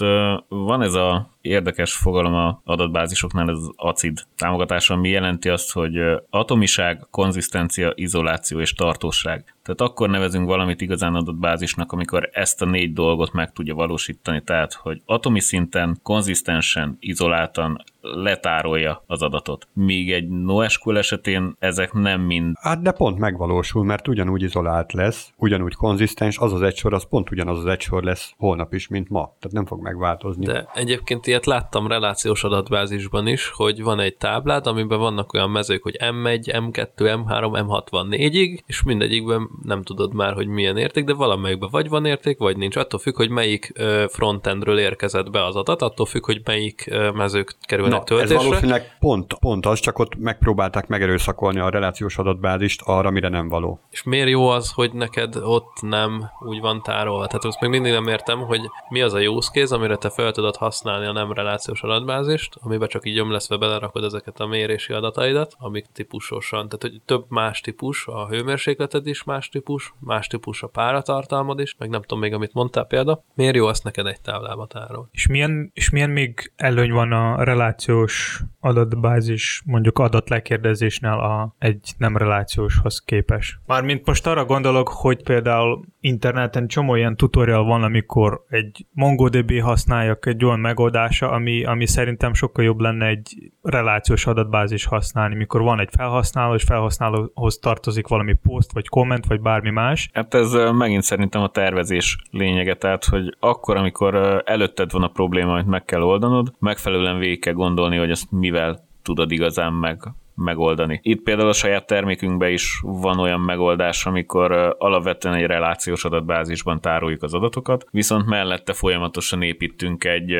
van ez a érdekes fogalom a adatbázisoknál, ez az ACID támogatása, ami jelenti azt, hogy atomiság, konzisztencia, izoláció és tartóság. Tehát akkor nevezünk valamit igazán adatbázisnak, amikor ezt a négy dolgot meg tudja valósítani, tehát hogy atomi szinten, konzisztensen, izoláltan letárolja az adatot. Míg egy NoSQL esetén ezek nem mind. Hát de pont megvalósul, mert ugyanúgy izolált lesz, ugyanúgy konzisztens, az az egy sor, az pont ugyanaz az egy sor lesz holnap is, mint ma. Tehát nem fog megváltozni. De egyébként ilyet láttam relációs adatbázisban is, hogy van egy táblád, amiben vannak olyan mezők, hogy M1, M2, M3, M64-ig, és mindegyikben nem tudod már, hogy milyen érték, de valamelyikben vagy van érték, vagy nincs. Attól függ, hogy melyik frontendről érkezett be az adat, attól függ, hogy melyik mezők kerülnek Na, töltésre. Ez valószínűleg pont, pont az, csak ott megpróbálták megerőszakolni a relációs adatbázist arra, mire nem való. És miért jó az, hogy neked ott nem úgy van tárolva? Tehát azt még mindig nem értem, hogy mi az a use case, amire te fel tudod használni a nem relációs adatbázist, amiben csak így ömleszve belerakod ezeket a mérési adataidat, amik típusosan, tehát hogy több más típus, a hőmérsékleted is más típus, más típus a páratartalmad is, meg nem tudom még, amit mondtál példa. Miért jó azt neked egy táblába tárol? És milyen, és milyen még előny van a relációs adatbázis, mondjuk adatlekérdezésnél a egy nem relációshoz képes? Mármint most arra gondolok, hogy például interneten csomó ilyen tutorial van, amikor egy MongoDB használjak egy olyan megoldása, ami, ami szerintem sokkal jobb lenne egy relációs adatbázis használni, mikor van egy felhasználó, és felhasználóhoz tartozik valami poszt, vagy komment, vagy bármi más. Hát ez megint szerintem a tervezés lényege, tehát hogy akkor, amikor előtted van a probléma, amit meg kell oldanod, megfelelően végig kell gondolni, hogy ezt mivel tudod igazán meg megoldani. Itt például a saját termékünkben is van olyan megoldás, amikor alapvetően egy relációs adatbázisban tároljuk az adatokat, viszont mellette folyamatosan építünk egy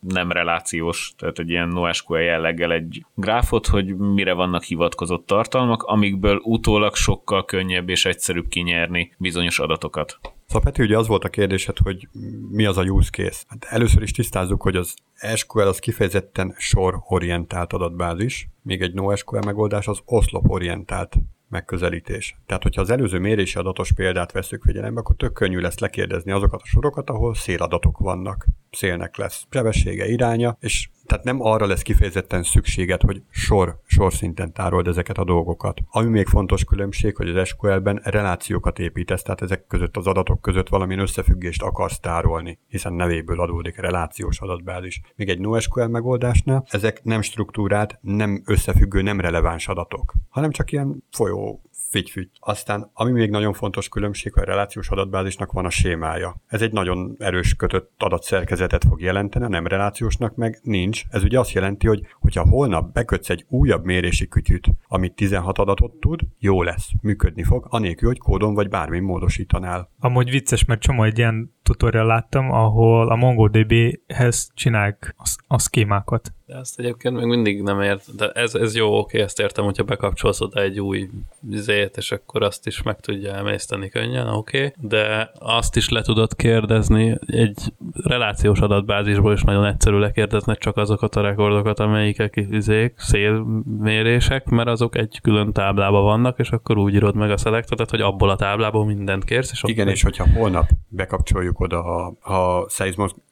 nem relációs, tehát egy ilyen NoSQL jelleggel egy gráfot, hogy mire vannak hivatkozott tartalmak, amikből utólag sokkal könnyebb és egyszerűbb kinyerni bizonyos adatokat. Szóval Peti, ugye az volt a kérdésed, hogy mi az a use case. Hát először is tisztázzuk, hogy az SQL az kifejezetten sor-orientált adatbázis, míg egy NoSQL megoldás az oszlop-orientált megközelítés. Tehát, hogyha az előző mérési adatos példát veszük figyelembe, akkor tök könnyű lesz lekérdezni azokat a sorokat, ahol széladatok vannak. Szélnek lesz sebessége, iránya, és tehát nem arra lesz kifejezetten szükséged, hogy sor, sor szinten tárold ezeket a dolgokat. Ami még fontos különbség, hogy az SQL-ben relációkat építesz, tehát ezek között az adatok között valamilyen összefüggést akarsz tárolni, hiszen nevéből adódik relációs adatbázis. Még egy NoSQL megoldásnál ezek nem struktúrált, nem összefüggő, nem releváns adatok, hanem csak ilyen folyó figy Aztán, ami még nagyon fontos különbség, hogy a relációs adatbázisnak van a sémája. Ez egy nagyon erős kötött adatszerkezetet fog jelenteni, nem relációsnak meg nincs. Ez ugye azt jelenti, hogy hogyha holnap bekötsz egy újabb mérési kütyűt, amit 16 adatot tud, jó lesz, működni fog, anélkül, hogy kódon vagy bármi módosítanál. Amúgy vicces, mert csomó egy ilyen tutorial láttam, ahol a MongoDB-hez csinálják a, a szkémákat. De ezt egyébként még mindig nem ért, de ez, ez jó, oké, ezt értem, hogyha bekapcsolsz oda egy új zét, és akkor azt is meg tudja emészteni könnyen, oké, de azt is le tudod kérdezni, egy relációs adatbázisból is nagyon egyszerű lekérdezni csak azokat a rekordokat, amelyikek izék, szélmérések, mert azok egy külön táblában vannak, és akkor úgy írod meg a szelektetet, hogy abból a táblából mindent kérsz. És Igen, és hogyha holnap bekapcsoljuk oda a, a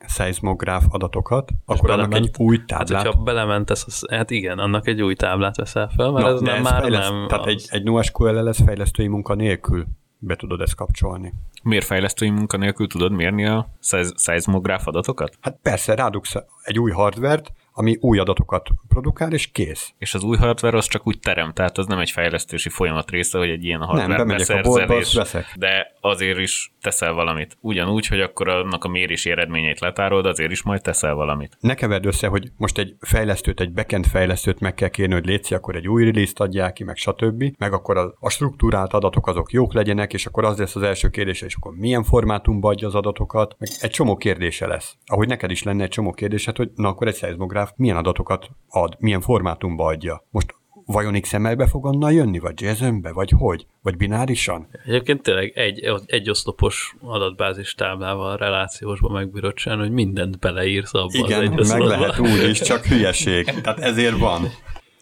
szeizmográf adatokat, és akkor annak egy új táblát hogyha belementesz, az, hát igen, annak egy új táblát veszel fel, mert Na, ez de nem, ez már fejleszt, nem Tehát az. egy, egy NoSQL lesz fejlesztői munka nélkül be tudod ezt kapcsolni. Miért fejlesztői munka nélkül tudod mérni a szeiz- szeizmográf adatokat? Hát persze, rádugsz egy új hardvert, ami új adatokat produkál, és kész. És az új hardware az csak úgy terem, tehát az nem egy fejlesztési folyamat része, hogy egy ilyen hardware bemegyek a boltba, és- veszek. de azért is teszel valamit. Ugyanúgy, hogy akkor annak a mérési eredményeit letárolod, azért is majd teszel valamit. Ne keverd össze, hogy most egy fejlesztőt, egy backend fejlesztőt meg kell kérni, hogy létszi, akkor egy új release-t adják ki, meg stb. Meg akkor a, a struktúrált adatok azok jók legyenek, és akkor az lesz az első kérdése, és akkor milyen formátumba adja az adatokat, meg egy csomó kérdése lesz. Ahogy neked is lenne egy csomó kérdésed, hogy na akkor egy szeizmográf milyen adatokat ad, milyen formátumba adja. Most vajon XML-be fog onnan jönni, vagy JSON-be, vagy hogy? Vagy binárisan? Egyébként tényleg egy, egy oszlopos adatbázis táblával relációsba megbírod csinálni, hogy mindent beleírsz abba az Igen, egy meg lehet úgy is, csak hülyeség. Tehát ezért van.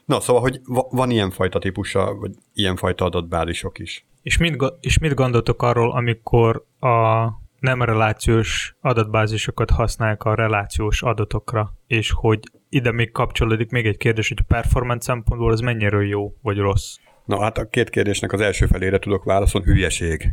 Na, szóval, hogy va- van ilyenfajta típusa, vagy ilyenfajta adatbázisok is. És mit, és mit gondoltok arról, amikor a nem relációs adatbázisokat használják a relációs adatokra, és hogy ide még kapcsolódik még egy kérdés, hogy a performance szempontból ez mennyire jó vagy rossz. Na hát a két kérdésnek az első felére tudok válaszolni, hülyeség.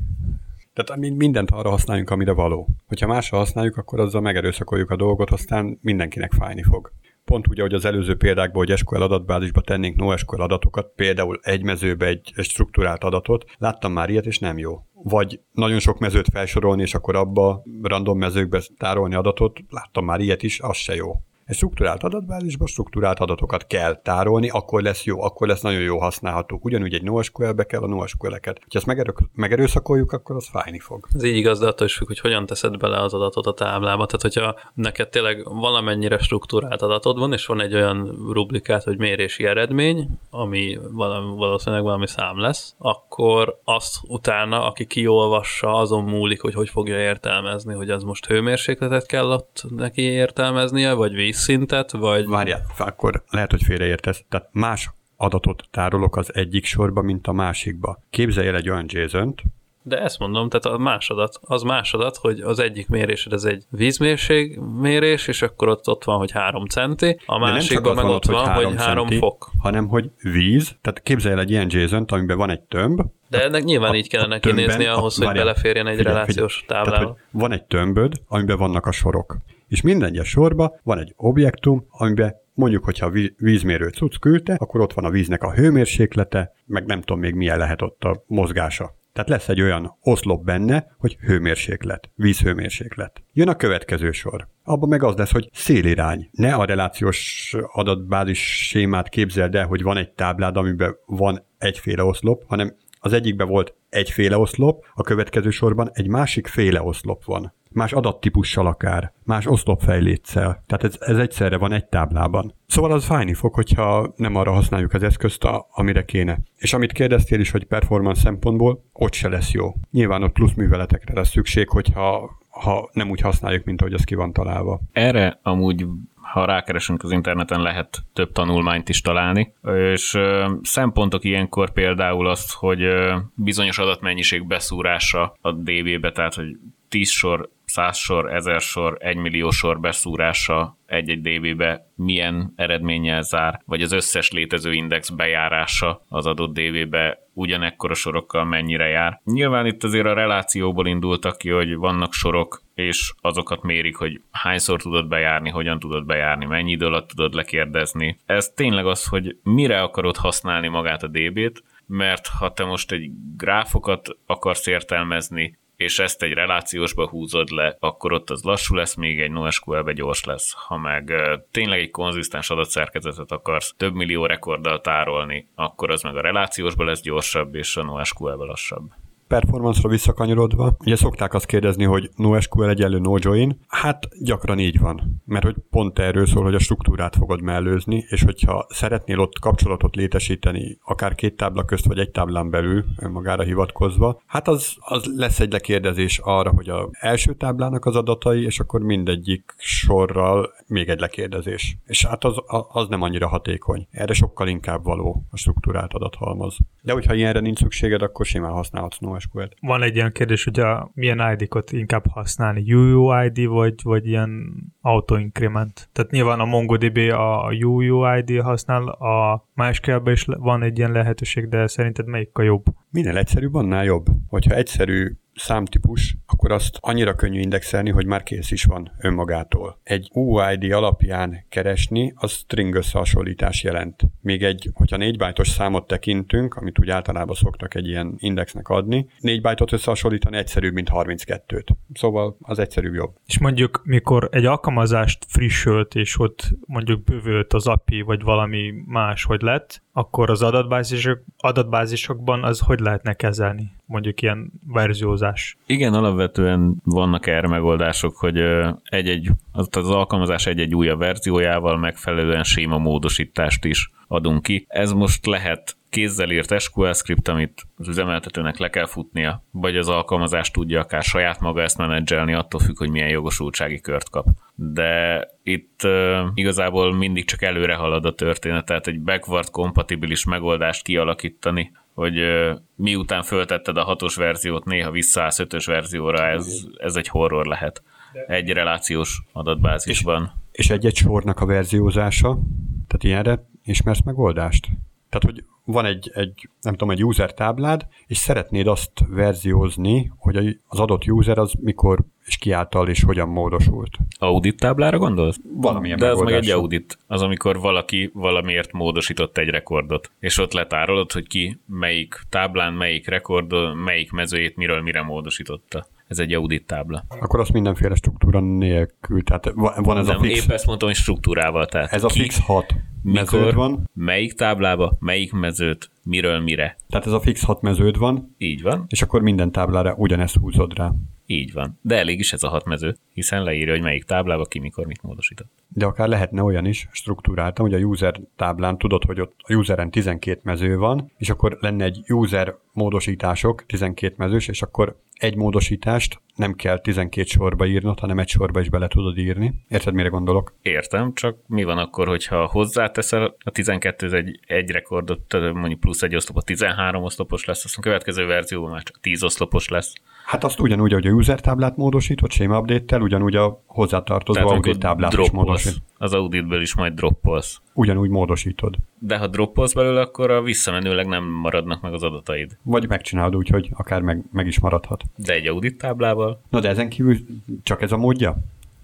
Tehát mi- mindent arra használjunk, amire való. Hogyha másra használjuk, akkor azzal megerőszakoljuk a dolgot, aztán mindenkinek fájni fog. Pont úgy, ahogy az előző példákból, hogy SQL adatbázisba tennénk NoSQL adatokat, például egy mezőbe egy struktúrált adatot, láttam már ilyet, és nem jó. Vagy nagyon sok mezőt felsorolni, és akkor abba random mezőkbe tárolni adatot, láttam már ilyet is, az se jó. Egy struktúrált adatbázisba struktúrált adatokat kell tárolni, akkor lesz jó, akkor lesz nagyon jó használható. Ugyanúgy egy NoSQL-be kell a NoSQL-eket. Ha ezt megerő- megerőszakoljuk, akkor az fájni fog. Ez így igaz, de attól is függ, hogy hogyan teszed bele az adatot a táblába. Tehát, hogyha neked tényleg valamennyire struktúrált adatod van, és van egy olyan rublikát, hogy mérési eredmény, ami valami, valószínűleg valami szám lesz, akkor azt utána, aki kiolvassa, azon múlik, hogy hogy fogja értelmezni, hogy az most hőmérsékletet kell ott neki értelmeznie, vagy vízszintet, vagy... Várjál, akkor lehet, hogy félreértesz. Tehát más adatot tárolok az egyik sorba, mint a másikba. Képzelj el egy olyan JSON-t, De ezt mondom, tehát a másodat, az másodat, hogy az egyik mérésed ez egy vízmérség mérés, és akkor ott, ott van, hogy három centi, a másikban meg van ott van, hogy három fok. hanem hogy víz, tehát képzelj el egy ilyen JSON-t, amiben van egy tömb, De ennek nyilván a- így kellene kinézni ahhoz, hogy várjál, beleférjen egy figyelj, relációs figyelj. Tehát, táblába. hogy van egy tömböd, amiben vannak a sorok. És minden egyes sorba van egy objektum, amiben mondjuk, hogyha a ví- vízmérő cucc küldte, akkor ott van a víznek a hőmérséklete, meg nem tudom még milyen lehet ott a mozgása. Tehát lesz egy olyan oszlop benne, hogy hőmérséklet, vízhőmérséklet. Jön a következő sor. Abban meg az lesz, hogy szélirány. Ne a relációs adatbázis sémát képzeld el, hogy van egy táblád, amiben van egyféle oszlop, hanem az egyikben volt egyféle oszlop, a következő sorban egy másik féle oszlop van. Más adattípussal akár, más oszlopfejléccel. Tehát ez, ez egyszerre van egy táblában. Szóval az fájni fog, hogyha nem arra használjuk az eszközt, amire kéne. És amit kérdeztél is, hogy performance szempontból, ott se lesz jó. Nyilván ott plusz műveletekre lesz szükség, hogyha ha nem úgy használjuk, mint ahogy az ki van találva. Erre amúgy ha rákeresünk az interneten, lehet több tanulmányt is találni, és ö, szempontok ilyenkor például azt, hogy ö, bizonyos adatmennyiség beszúrása a DB-be, tehát hogy 10 sor, 100 sor, 1000 sor, 1 millió sor beszúrása egy-egy DB-be milyen eredménnyel zár, vagy az összes létező index bejárása az adott DB-be ugyanekkora sorokkal mennyire jár. Nyilván itt azért a relációból indultak ki, hogy vannak sorok, és azokat mérik, hogy hányszor tudod bejárni, hogyan tudod bejárni, mennyi idő alatt tudod lekérdezni. Ez tényleg az, hogy mire akarod használni magát a DB-t, mert ha te most egy gráfokat akarsz értelmezni, és ezt egy relációsba húzod le, akkor ott az lassú lesz, még egy NoSQL-be gyors lesz. Ha meg tényleg egy konzisztens adatszerkezetet akarsz több millió rekorddal tárolni, akkor az meg a relációsba lesz gyorsabb, és a NoSQL-be lassabb performance-ra visszakanyarodva, ugye szokták azt kérdezni, hogy NoSQL egyenlő nojoin, hát gyakran így van, mert hogy pont erről szól, hogy a struktúrát fogod mellőzni, és hogyha szeretnél ott kapcsolatot létesíteni, akár két tábla közt, vagy egy táblán belül, önmagára hivatkozva, hát az, az lesz egy lekérdezés arra, hogy a első táblának az adatai, és akkor mindegyik sorral még egy lekérdezés. És hát az, az nem annyira hatékony. Erre sokkal inkább való a struktúrált adathalmaz. De hogyha ilyenre nincs szükséged, akkor simán használhatsz NoSQL NoSQL-t. Van egy ilyen kérdés, hogy a, milyen ID-kot inkább használni, UUID vagy, vagy ilyen autoincrement. Tehát nyilván a MongoDB a UUID használ, a MySQL-ben is van egy ilyen lehetőség, de szerinted melyik a jobb? Minél egyszerűbb, annál jobb. Hogyha egyszerű számtípus, akkor azt annyira könnyű indexelni, hogy már kész is van önmagától. Egy UID alapján keresni, az string összehasonlítás jelent. Még egy, hogyha 4 bájtos számot tekintünk, amit úgy általában szoktak egy ilyen indexnek adni, 4 bájtot összehasonlítani egyszerűbb, mint 32-t. Szóval az egyszerűbb jobb. És mondjuk, mikor egy alkalmazást frissült, és ott mondjuk bővült az API, vagy valami más, hogy lett, akkor az adatbázisok, adatbázisokban az hogy lehetne kezelni? Mondjuk ilyen verziózás. Igen, alapvetően vannak erre megoldások, hogy egy-egy, az, az alkalmazás egy-egy újabb verziójával megfelelően séma módosítást is adunk ki. Ez most lehet kézzel írt SQL script, amit az üzemeltetőnek le kell futnia, vagy az alkalmazás tudja akár saját maga ezt menedzselni, attól függ, hogy milyen jogosultsági kört kap. De itt uh, igazából mindig csak előre halad a történet, tehát egy backward kompatibilis megoldást kialakítani, hogy uh, miután föltetted a hatos verziót, néha visszaállsz ötös verzióra, ez, ez egy horror lehet. Egy relációs adatbázisban. És, és egy-egy sornak a verziózása, tehát ilyenre ismersz megoldást? Tehát, hogy van egy, egy, nem tudom, egy user táblád, és szeretnéd azt verziózni, hogy az adott user az mikor és ki által és hogyan módosult. Audit táblára gondolsz? Valamilyen De az meg egy audit. Az, amikor valaki valamiért módosított egy rekordot, és ott letárolod, hogy ki melyik táblán, melyik rekord, melyik mezőjét miről mire módosította ez egy audit tábla. Akkor azt mindenféle struktúra nélkül, tehát van ez Nem, a fix... épp ezt mondtam, hogy struktúrával. Tehát ez a ki, fix 6 mikor, van. melyik táblába, melyik mezőt, miről mire. Tehát ez a fix 6 meződ van, Így van, és akkor minden táblára ugyanezt húzod rá. így van. De elég is ez a hat mező, hiszen leírja, hogy melyik táblába ki mikor mit módosított. De akár lehetne olyan is struktúráltan, hogy a user táblán tudod, hogy ott a useren 12 mező van, és akkor lenne egy user módosítások, 12 mezős, és akkor egy módosítást nem kell 12 sorba írnod, hanem egy sorba is bele tudod írni. Érted, mire gondolok? Értem, csak mi van akkor, hogyha hozzáteszel a 12 ez egy, egy rekordot, mondjuk plusz egy oszlop, a 13 oszlopos lesz, aztán a következő verzióban már csak 10 oszlopos lesz. Hát azt ugyanúgy, hogy a user táblát módosítod, séma update-tel, ugyanúgy a hozzátartozó Tehát audit táblát is droppolsz. módosítod. Az auditből is majd droppolsz. Ugyanúgy módosítod. De ha droppolsz belőle, akkor a visszamenőleg nem maradnak meg az adataid. Vagy megcsinálod úgy, hogy akár meg, meg is maradhat. De egy audit táblával? Na de ezen kívül csak ez a módja?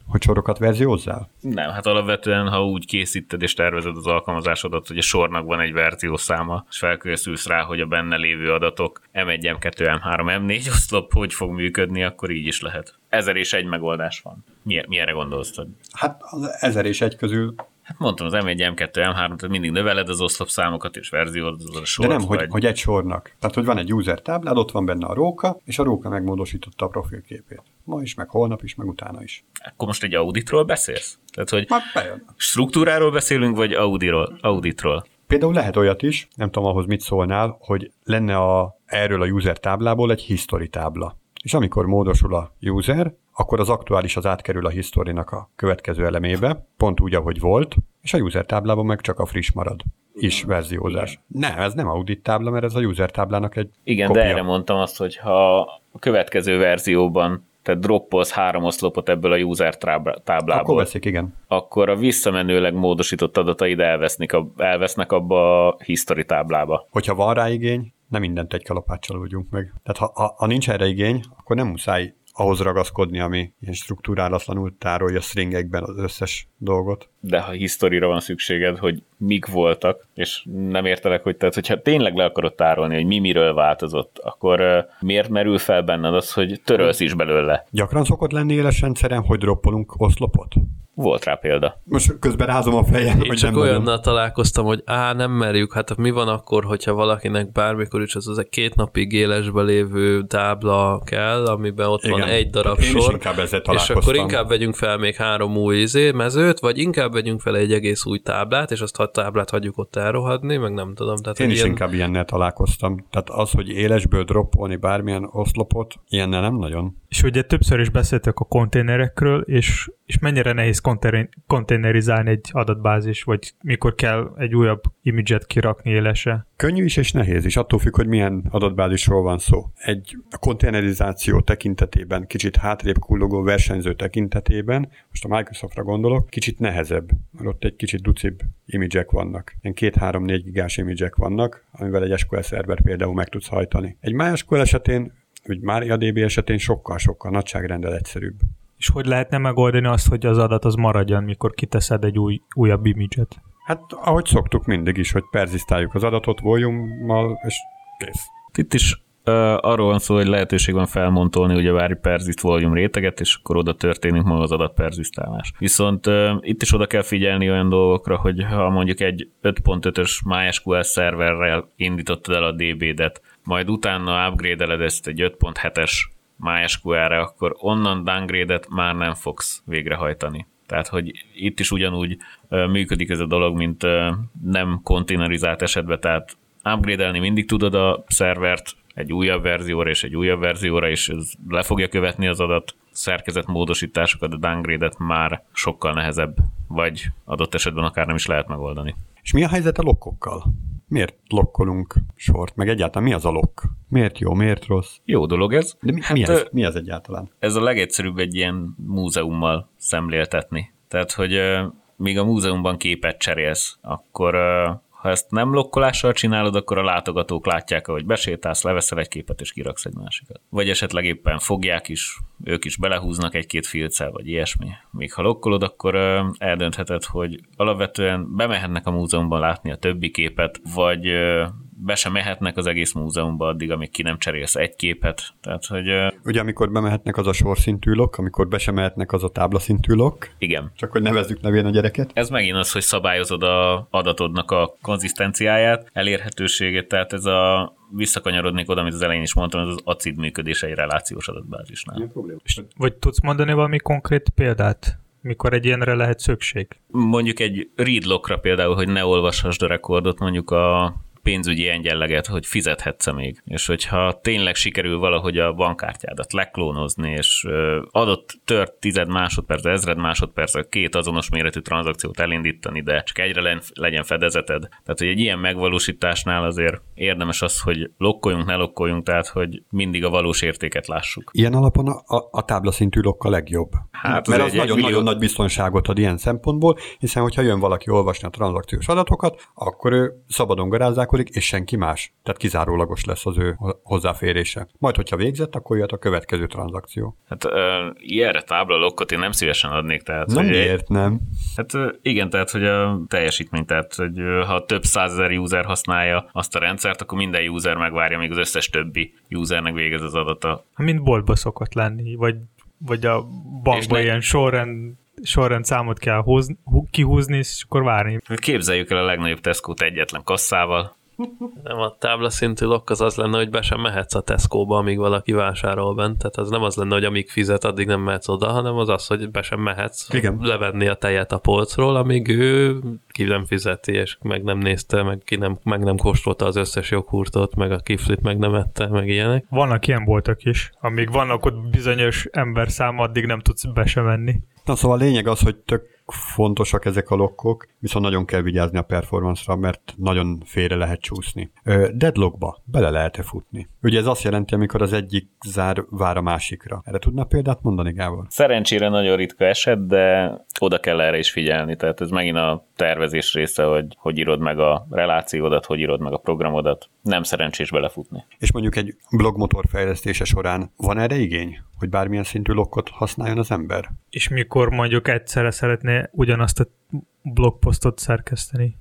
Hogy sorokat verziózzál? Nem, hát alapvetően, ha úgy készíted és tervezed az alkalmazásodat, hogy a sornak van egy verziószáma, és felkészülsz rá, hogy a benne lévő adatok M1, M2, M3, M4 oszlop hogy fog működni, akkor így is lehet. Ezer és egy megoldás van. Mi, milyenre gondolsz? hogy- Hát az ezer és egy közül Hát mondtam, az M1, M2, M3, tehát mindig növeled az oszlopszámokat és verziózod a sort. De nem, hogy, vagy... hogy egy sornak. Tehát, hogy van egy user táblád, ott van benne a róka, és a róka megmódosította a profilképét. Ma is, meg holnap is, meg utána is. Akkor most egy auditról beszélsz? Tehát, hogy bejön. struktúráról beszélünk, vagy audiról, auditról? Például lehet olyat is, nem tudom ahhoz mit szólnál, hogy lenne a, erről a user táblából egy history tábla. És amikor módosul a user, akkor az aktuális az átkerül a historinak a következő elemébe, pont úgy, ahogy volt, és a user táblában meg csak a friss marad. Is verziózás. Nem, ez nem audit tábla, mert ez a user táblának egy Igen, kopia. de erre mondtam azt, hogy ha a következő verzióban tehát droppolsz három oszlopot ebből a user táblából, Akkor veszik, igen. akkor a visszamenőleg módosított adataid elvesznek, elvesznek abba a history táblába. Hogyha van rá igény, nem mindent egy kalapáccsal oldjunk meg. Tehát ha, ha, ha nincs erre igény, akkor nem muszáj ahhoz ragaszkodni, ami ilyen struktúrálatlanul tárolja stringekben az összes dolgot. De ha historira van szükséged, hogy mik voltak, és nem értelek, hogy tehát, hogyha tényleg le akarod tárolni, hogy mi miről változott, akkor uh, miért merül fel benned az, hogy törölsz is belőle? Gyakran szokott lenni éles rendszeren, hogy droppolunk oszlopot? Volt rá példa. Most közben rázom a fejem, Én hogy csak nem olyannal találkoztam, hogy á, nem merjük, hát mi van akkor, hogyha valakinek bármikor is az, az egy két napig élesbe lévő tábla kell, amiben ott van Igen. egy darab Én is sor, inkább ezzel és akkor inkább vegyünk fel még három új izé, mezőt, vagy inkább vegyünk fel egy egész új táblát, és azt a táblát hagyjuk ott elrohadni, meg nem tudom. Tehát Én is ilyen, inkább ilyennel találkoztam. Tehát az, hogy élesből droppolni bármilyen oszlopot, ilyennel nem nagyon. És ugye többször is beszéltek a konténerekről, és, és mennyire nehéz kontainerizálni egy adatbázis, vagy mikor kell egy újabb imidzset kirakni élese? Könnyű is és nehéz is, attól függ, hogy milyen adatbázisról van szó. Egy a kontainerizáció tekintetében, kicsit hátrébb kullogó versenyző tekintetében, most a Microsoftra gondolok, kicsit nehezebb, mert ott egy kicsit ducibb imidzsek vannak. Ilyen 2-3-4 gigás imidzsek vannak, amivel egy SQL szerver például meg tudsz hajtani. Egy MySQL esetén, vagy MariaDB esetén sokkal-sokkal nagyságrendel egyszerűbb. És hogy lehetne megoldani azt, hogy az adat az maradjon, mikor kiteszed egy új, újabb imidzset? Hát ahogy szoktuk mindig is, hogy perzisztáljuk az adatot volume és kész. Itt is uh, arról van szó, hogy lehetőség van felmontolni ugye vári perzist volume réteget, és akkor oda történik maga az adat perzisztálás. Viszont itt is oda kell figyelni olyan dolgokra, hogy ha mondjuk egy 5.5-ös MySQL szerverrel indítottad el a DB-det, majd utána upgrade-eled ezt egy 5.7-es MySQL-re, akkor onnan downgrade-et már nem fogsz végrehajtani. Tehát, hogy itt is ugyanúgy működik ez a dolog, mint nem kontainerizált esetben, tehát upgrade mindig tudod a szervert egy újabb verzióra és egy újabb verzióra, és ez le fogja követni az adat szerkezet módosításokat, a downgrade-et már sokkal nehezebb, vagy adott esetben akár nem is lehet megoldani. És mi a helyzet a lokkokkal? Miért lokkolunk sort? Meg egyáltalán mi az a lokk? Miért jó, miért rossz? Jó dolog ez. De mi, hát, mi, ez, mi ez egyáltalán? Ez a legegyszerűbb egy ilyen múzeummal szemléltetni. Tehát, hogy uh, míg a múzeumban képet cserélsz, akkor ha ezt nem lokkolással csinálod, akkor a látogatók látják, ahogy besétálsz, leveszel egy képet és kiraksz egy másikat. Vagy esetleg éppen fogják is, ők is belehúznak egy-két filccel, vagy ilyesmi. Míg ha lokkolod, akkor eldöntheted, hogy alapvetően bemehetnek a múzeumban látni a többi képet, vagy be sem mehetnek az egész múzeumba addig, amíg ki nem cserélsz egy képet. Tehát, hogy, Ugye amikor bemehetnek az a sorszintű lok, amikor be sem mehetnek az a táblaszintű lok. Igen. Csak hogy nevezzük nevén a gyereket. Ez megint az, hogy szabályozod a adatodnak a konzisztenciáját, elérhetőségét, tehát ez a visszakanyarodnék oda, amit az elején is mondtam, ez az acid működése egy relációs adatbázisnál. Vagy tudsz mondani valami konkrét példát? mikor egy ilyenre lehet szükség? Mondjuk egy read lockra például, hogy ne olvashassd a rekordot mondjuk a pénzügyi engyenleget, hogy fizethetsz még. És hogyha tényleg sikerül valahogy a bankkártyádat leklónozni, és adott tört tized másodperc, ezred másodperc, két azonos méretű tranzakciót elindítani, de csak egyre legyen fedezeted. Tehát, hogy egy ilyen megvalósításnál azért érdemes az, hogy lokkoljunk, ne lokkoljunk, tehát, hogy mindig a valós értéket lássuk. Ilyen alapon a, a, a táblaszintű lokk a legjobb. Hát Mert az nagyon-nagyon millió... nagy biztonságot ad ilyen szempontból, hiszen hogyha jön valaki olvasni a tranzakciós adatokat, akkor ő szabadon garázzák gazdálkodik, és senki más. Tehát kizárólagos lesz az ő hozzáférése. Majd, hogyha végzett, akkor jött a következő tranzakció. Hát uh, ilyenre tábla lokkot én nem szívesen adnék. Tehát, nem hogy miért nem? Hát igen, tehát hogy a teljesítmény, tehát hogy ha több százezer user használja azt a rendszert, akkor minden user megvárja, még az összes többi usernek végez az adata. Mint boltba szokott lenni, vagy vagy a bankban ilyen sorrend sorrend számot kell hozni, kihúzni, és akkor várni. Képzeljük el a legnagyobb Tesco-t egyetlen kasszával, nem a táblaszintű lokk az az lenne, hogy be sem mehetsz a Tesco-ba, amíg valaki vásárol bent. Tehát az nem az lenne, hogy amíg fizet, addig nem mehetsz oda, hanem az az, hogy be sem mehetsz Igen. levenni a tejet a polcról, amíg ő ki nem fizeti, és meg nem nézte, meg, ki nem, meg nem kóstolta az összes joghurtot, meg a kiflit meg nem ette, meg ilyenek. Vannak ilyen boltok is. Amíg vannak ott bizonyos ember szám, addig nem tudsz be sem menni. Na szóval a lényeg az, hogy tök fontosak ezek a lokkok, viszont nagyon kell vigyázni a performance-ra, mert nagyon félre lehet csúszni. Deadlockba bele lehet-e futni? Ugye ez azt jelenti, amikor az egyik zár vár a másikra. Erre tudna példát mondani, Gábor? Szerencsére nagyon ritka eset, de oda kell erre is figyelni. Tehát ez megint a tervezés része, hogy hogy írod meg a relációdat, hogy írod meg a programodat. Nem szerencsés belefutni. És mondjuk egy blogmotor fejlesztése során van erre igény, hogy bármilyen szintű lokkot használjon az ember? És mikor mondjuk egyszerre szeretné ugyanazt a blogposztot szerkeszteni?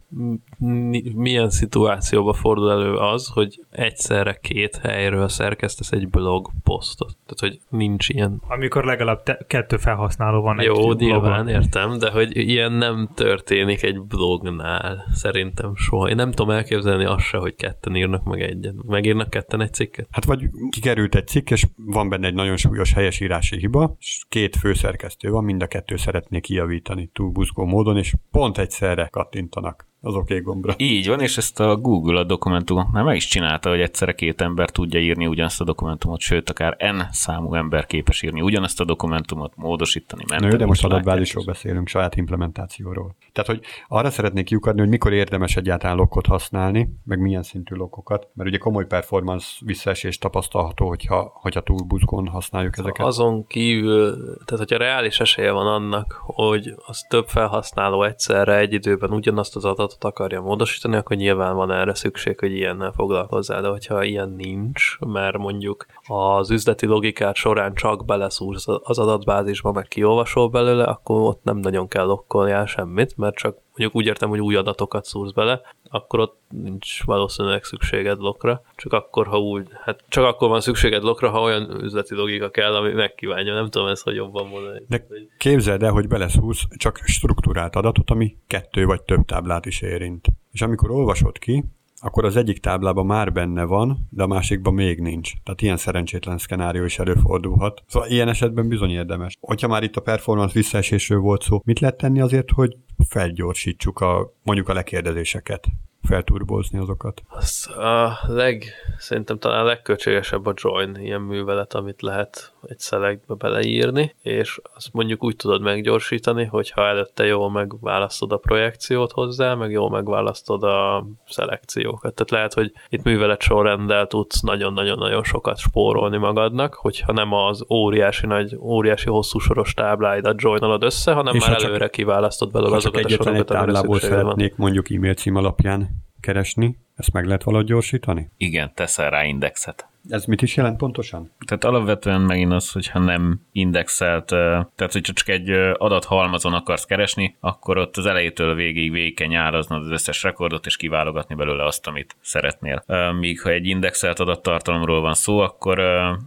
Milyen szituációban fordul elő az, hogy egyszerre két helyről szerkesztesz egy blogposztot? Tehát, hogy nincs ilyen... Amikor legalább te- kettő felhasználó van Jó, egy nyilván értem, de hogy ilyen nem történik egy blognál, szerintem soha. Én nem tudom elképzelni azt se, hogy ketten írnak meg egyet. Megírnak ketten egy cikket? Hát vagy kikerült egy cikk, és van benne egy nagyon súlyos helyesírási hiba, és két főszerkesztő van, mind a kettő szeretné kijavítani túl buzgó módon, és pont egyszerre kattintanak. Az oké okay gombra. Így van, és ezt a Google a dokumentumoknál meg is csinálta, hogy egyszerre két ember tudja írni ugyanazt a dokumentumot, sőt, akár N számú ember képes írni ugyanazt a dokumentumot, módosítani, menteni. Nő, de most adatbázisról beszélünk, saját implementációról. Tehát, hogy arra szeretnék lyukadni, hogy mikor érdemes egyáltalán lokkot használni, meg milyen szintű lokkokat, mert ugye komoly performance visszaesés tapasztalható, hogyha, hogyha túl buzgón használjuk ezeket. Azon kívül, tehát hogyha reális esélye van annak, hogy az több felhasználó egyszerre egy időben ugyanazt az adatot akarja módosítani, akkor nyilván van erre szükség, hogy ilyennel foglalkozzál, de hogyha ilyen nincs, mert mondjuk az üzleti logikát során csak beleszúrsz az adatbázisba, meg kiolvasol belőle, akkor ott nem nagyon kell lokkoljál semmit, mert csak mondjuk úgy értem, hogy új adatokat szúrsz bele, akkor ott nincs valószínűleg szükséged lokra, csak akkor, ha úgy, hát csak akkor van szükséged lokra, ha olyan üzleti logika kell, ami megkívánja, nem tudom ezt, hogy jobban mondani. De képzeld el, hogy beleszúrsz csak struktúrált adatot, ami kettő vagy több táblát is érint. És amikor olvasod ki, akkor az egyik táblában már benne van, de a másikban még nincs. Tehát ilyen szerencsétlen szkenárió is előfordulhat. Szóval ilyen esetben bizony érdemes. Hogyha már itt a performance visszaesésről volt szó, mit lehet tenni azért, hogy felgyorsítsuk a, mondjuk a lekérdezéseket? felturbózni azokat? Az a leg, szerintem talán a legköltségesebb a join ilyen művelet, amit lehet egy selectbe beleírni, és azt mondjuk úgy tudod meggyorsítani, hogyha előtte jól megválasztod a projekciót hozzá, meg jól megválasztod a szelekciókat. Tehát lehet, hogy itt művelet sorrenddel tudsz nagyon-nagyon-nagyon sokat spórolni magadnak, hogyha nem az óriási nagy, óriási hosszú soros tábláidat joinolod össze, hanem és már előre kiválasztod belőle azokat a sorokat, egy táblából szeretnék van. mondjuk e-mail cím alapján keresni, ezt meg lehet valahogy gyorsítani? Igen, teszel rá indexet. Ez mit is jelent pontosan? Tehát alapvetően megint az, hogyha nem indexelt, tehát hogyha csak egy adathalmazon akarsz keresni, akkor ott az elejétől végig végig kell nyáraznod az összes rekordot, és kiválogatni belőle azt, amit szeretnél. Míg ha egy indexelt adattartalomról van szó, akkor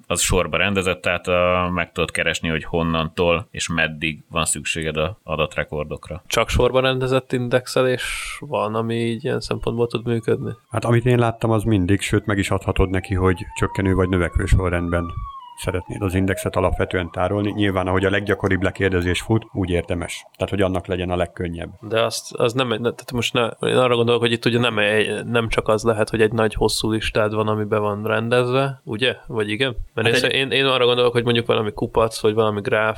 az sorba rendezett, tehát meg tudod keresni, hogy honnantól és meddig van szükséged a adatrekordokra. Csak sorba rendezett indexelés van, ami így ilyen szempontból tud működni? Hát amit én láttam, az mindig, sőt meg is adhatod neki, hogy csökkenő vagy növekvő sorrendben szeretnéd az indexet alapvetően tárolni. Nyilván, ahogy a leggyakoribb lekérdezés fut, úgy érdemes. Tehát, hogy annak legyen a legkönnyebb. De azt, az nem, ne, tehát most ne, én arra gondolok, hogy itt ugye nem, nem csak az lehet, hogy egy nagy hosszú listád van, amiben van rendezve, ugye? Vagy igen? Mert hát én, egy... én, én, arra gondolok, hogy mondjuk valami kupac, vagy valami gráf,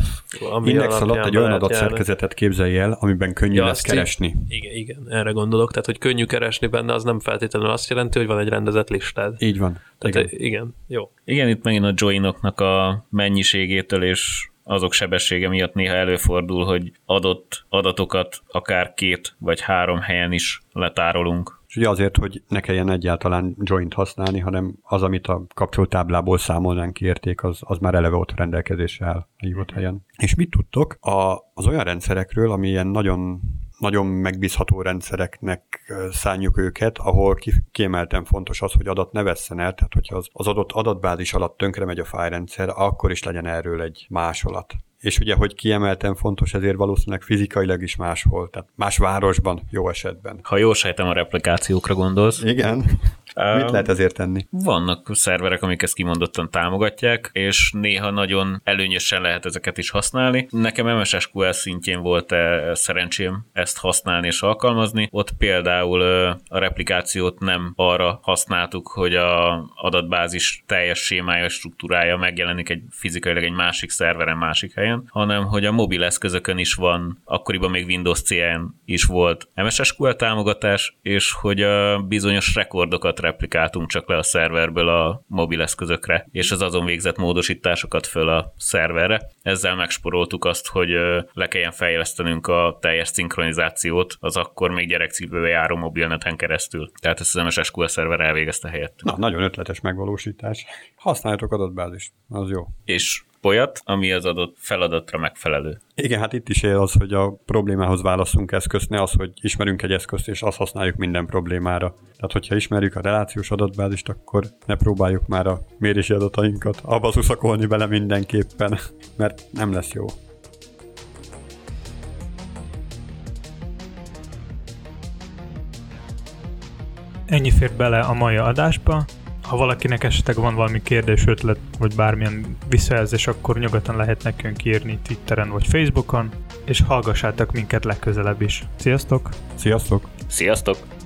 ami Index alatt egy olyan adatszerkezetet képzelj el, amiben könnyű ja, lesz keresni. Igen, igen, erre gondolok. Tehát, hogy könnyű keresni benne, az nem feltétlenül azt jelenti, hogy van egy rendezett listád. Így van. Tehát igen, igen jó. Igen, itt megint a joinoknak a mennyiségétől és azok sebessége miatt néha előfordul, hogy adott adatokat akár két vagy három helyen is letárolunk. És ugye azért, hogy ne kelljen egyáltalán joint használni, hanem az, amit a kapcsolt táblából számolnánk ki érték, az, az már eleve ott rendelkezésre áll a hívott helyen. És mit tudtok a, az olyan rendszerekről, ami ilyen nagyon nagyon megbízható rendszereknek szánjuk őket, ahol kiemelten fontos az, hogy adat ne vesszen el, tehát hogyha az, az adott adatbázis alatt tönkre megy a fájrendszer, akkor is legyen erről egy másolat és ugye, hogy kiemelten fontos, ezért valószínűleg fizikailag is máshol, tehát más városban jó esetben. Ha jól sejtem, a replikációkra gondolsz. Igen. Mit lehet ezért tenni? Vannak szerverek, amik ezt kimondottan támogatják, és néha nagyon előnyösen lehet ezeket is használni. Nekem MSSQL szintjén volt -e szerencsém ezt használni és alkalmazni. Ott például a replikációt nem arra használtuk, hogy a adatbázis teljes sémája, struktúrája megjelenik egy fizikailag egy másik szerveren, másik helyen, hanem hogy a mobil eszközökön is van, akkoriban még Windows CN is volt MSSQL támogatás, és hogy a bizonyos rekordokat replikáltunk csak le a szerverből a mobileszközökre, és az azon végzett módosításokat föl a szerverre. Ezzel megsporoltuk azt, hogy le kelljen fejlesztenünk a teljes szinkronizációt az akkor még gyerekcipőbe járó mobilneten keresztül. Tehát ezt az MSSQL szerver elvégezte helyett. Na, nagyon ötletes megvalósítás. Használjatok adatbázist, az jó. És olyat, ami az adott feladatra megfelelő. Igen, hát itt is él az, hogy a problémához válaszunk eszközt, ne az, hogy ismerünk egy eszközt, és azt használjuk minden problémára. Tehát, hogyha ismerjük a relációs adatbázist, akkor ne próbáljuk már a mérési adatainkat abba szuszakolni bele mindenképpen, mert nem lesz jó. Ennyi fér bele a mai adásba. Ha valakinek esetleg van valami kérdés, ötlet, vagy bármilyen visszajelzés, akkor nyugodtan lehet nekünk írni Twitteren vagy Facebookon. és hallgassátok minket legközelebb is. Sziasztok! Sziasztok! Sziasztok!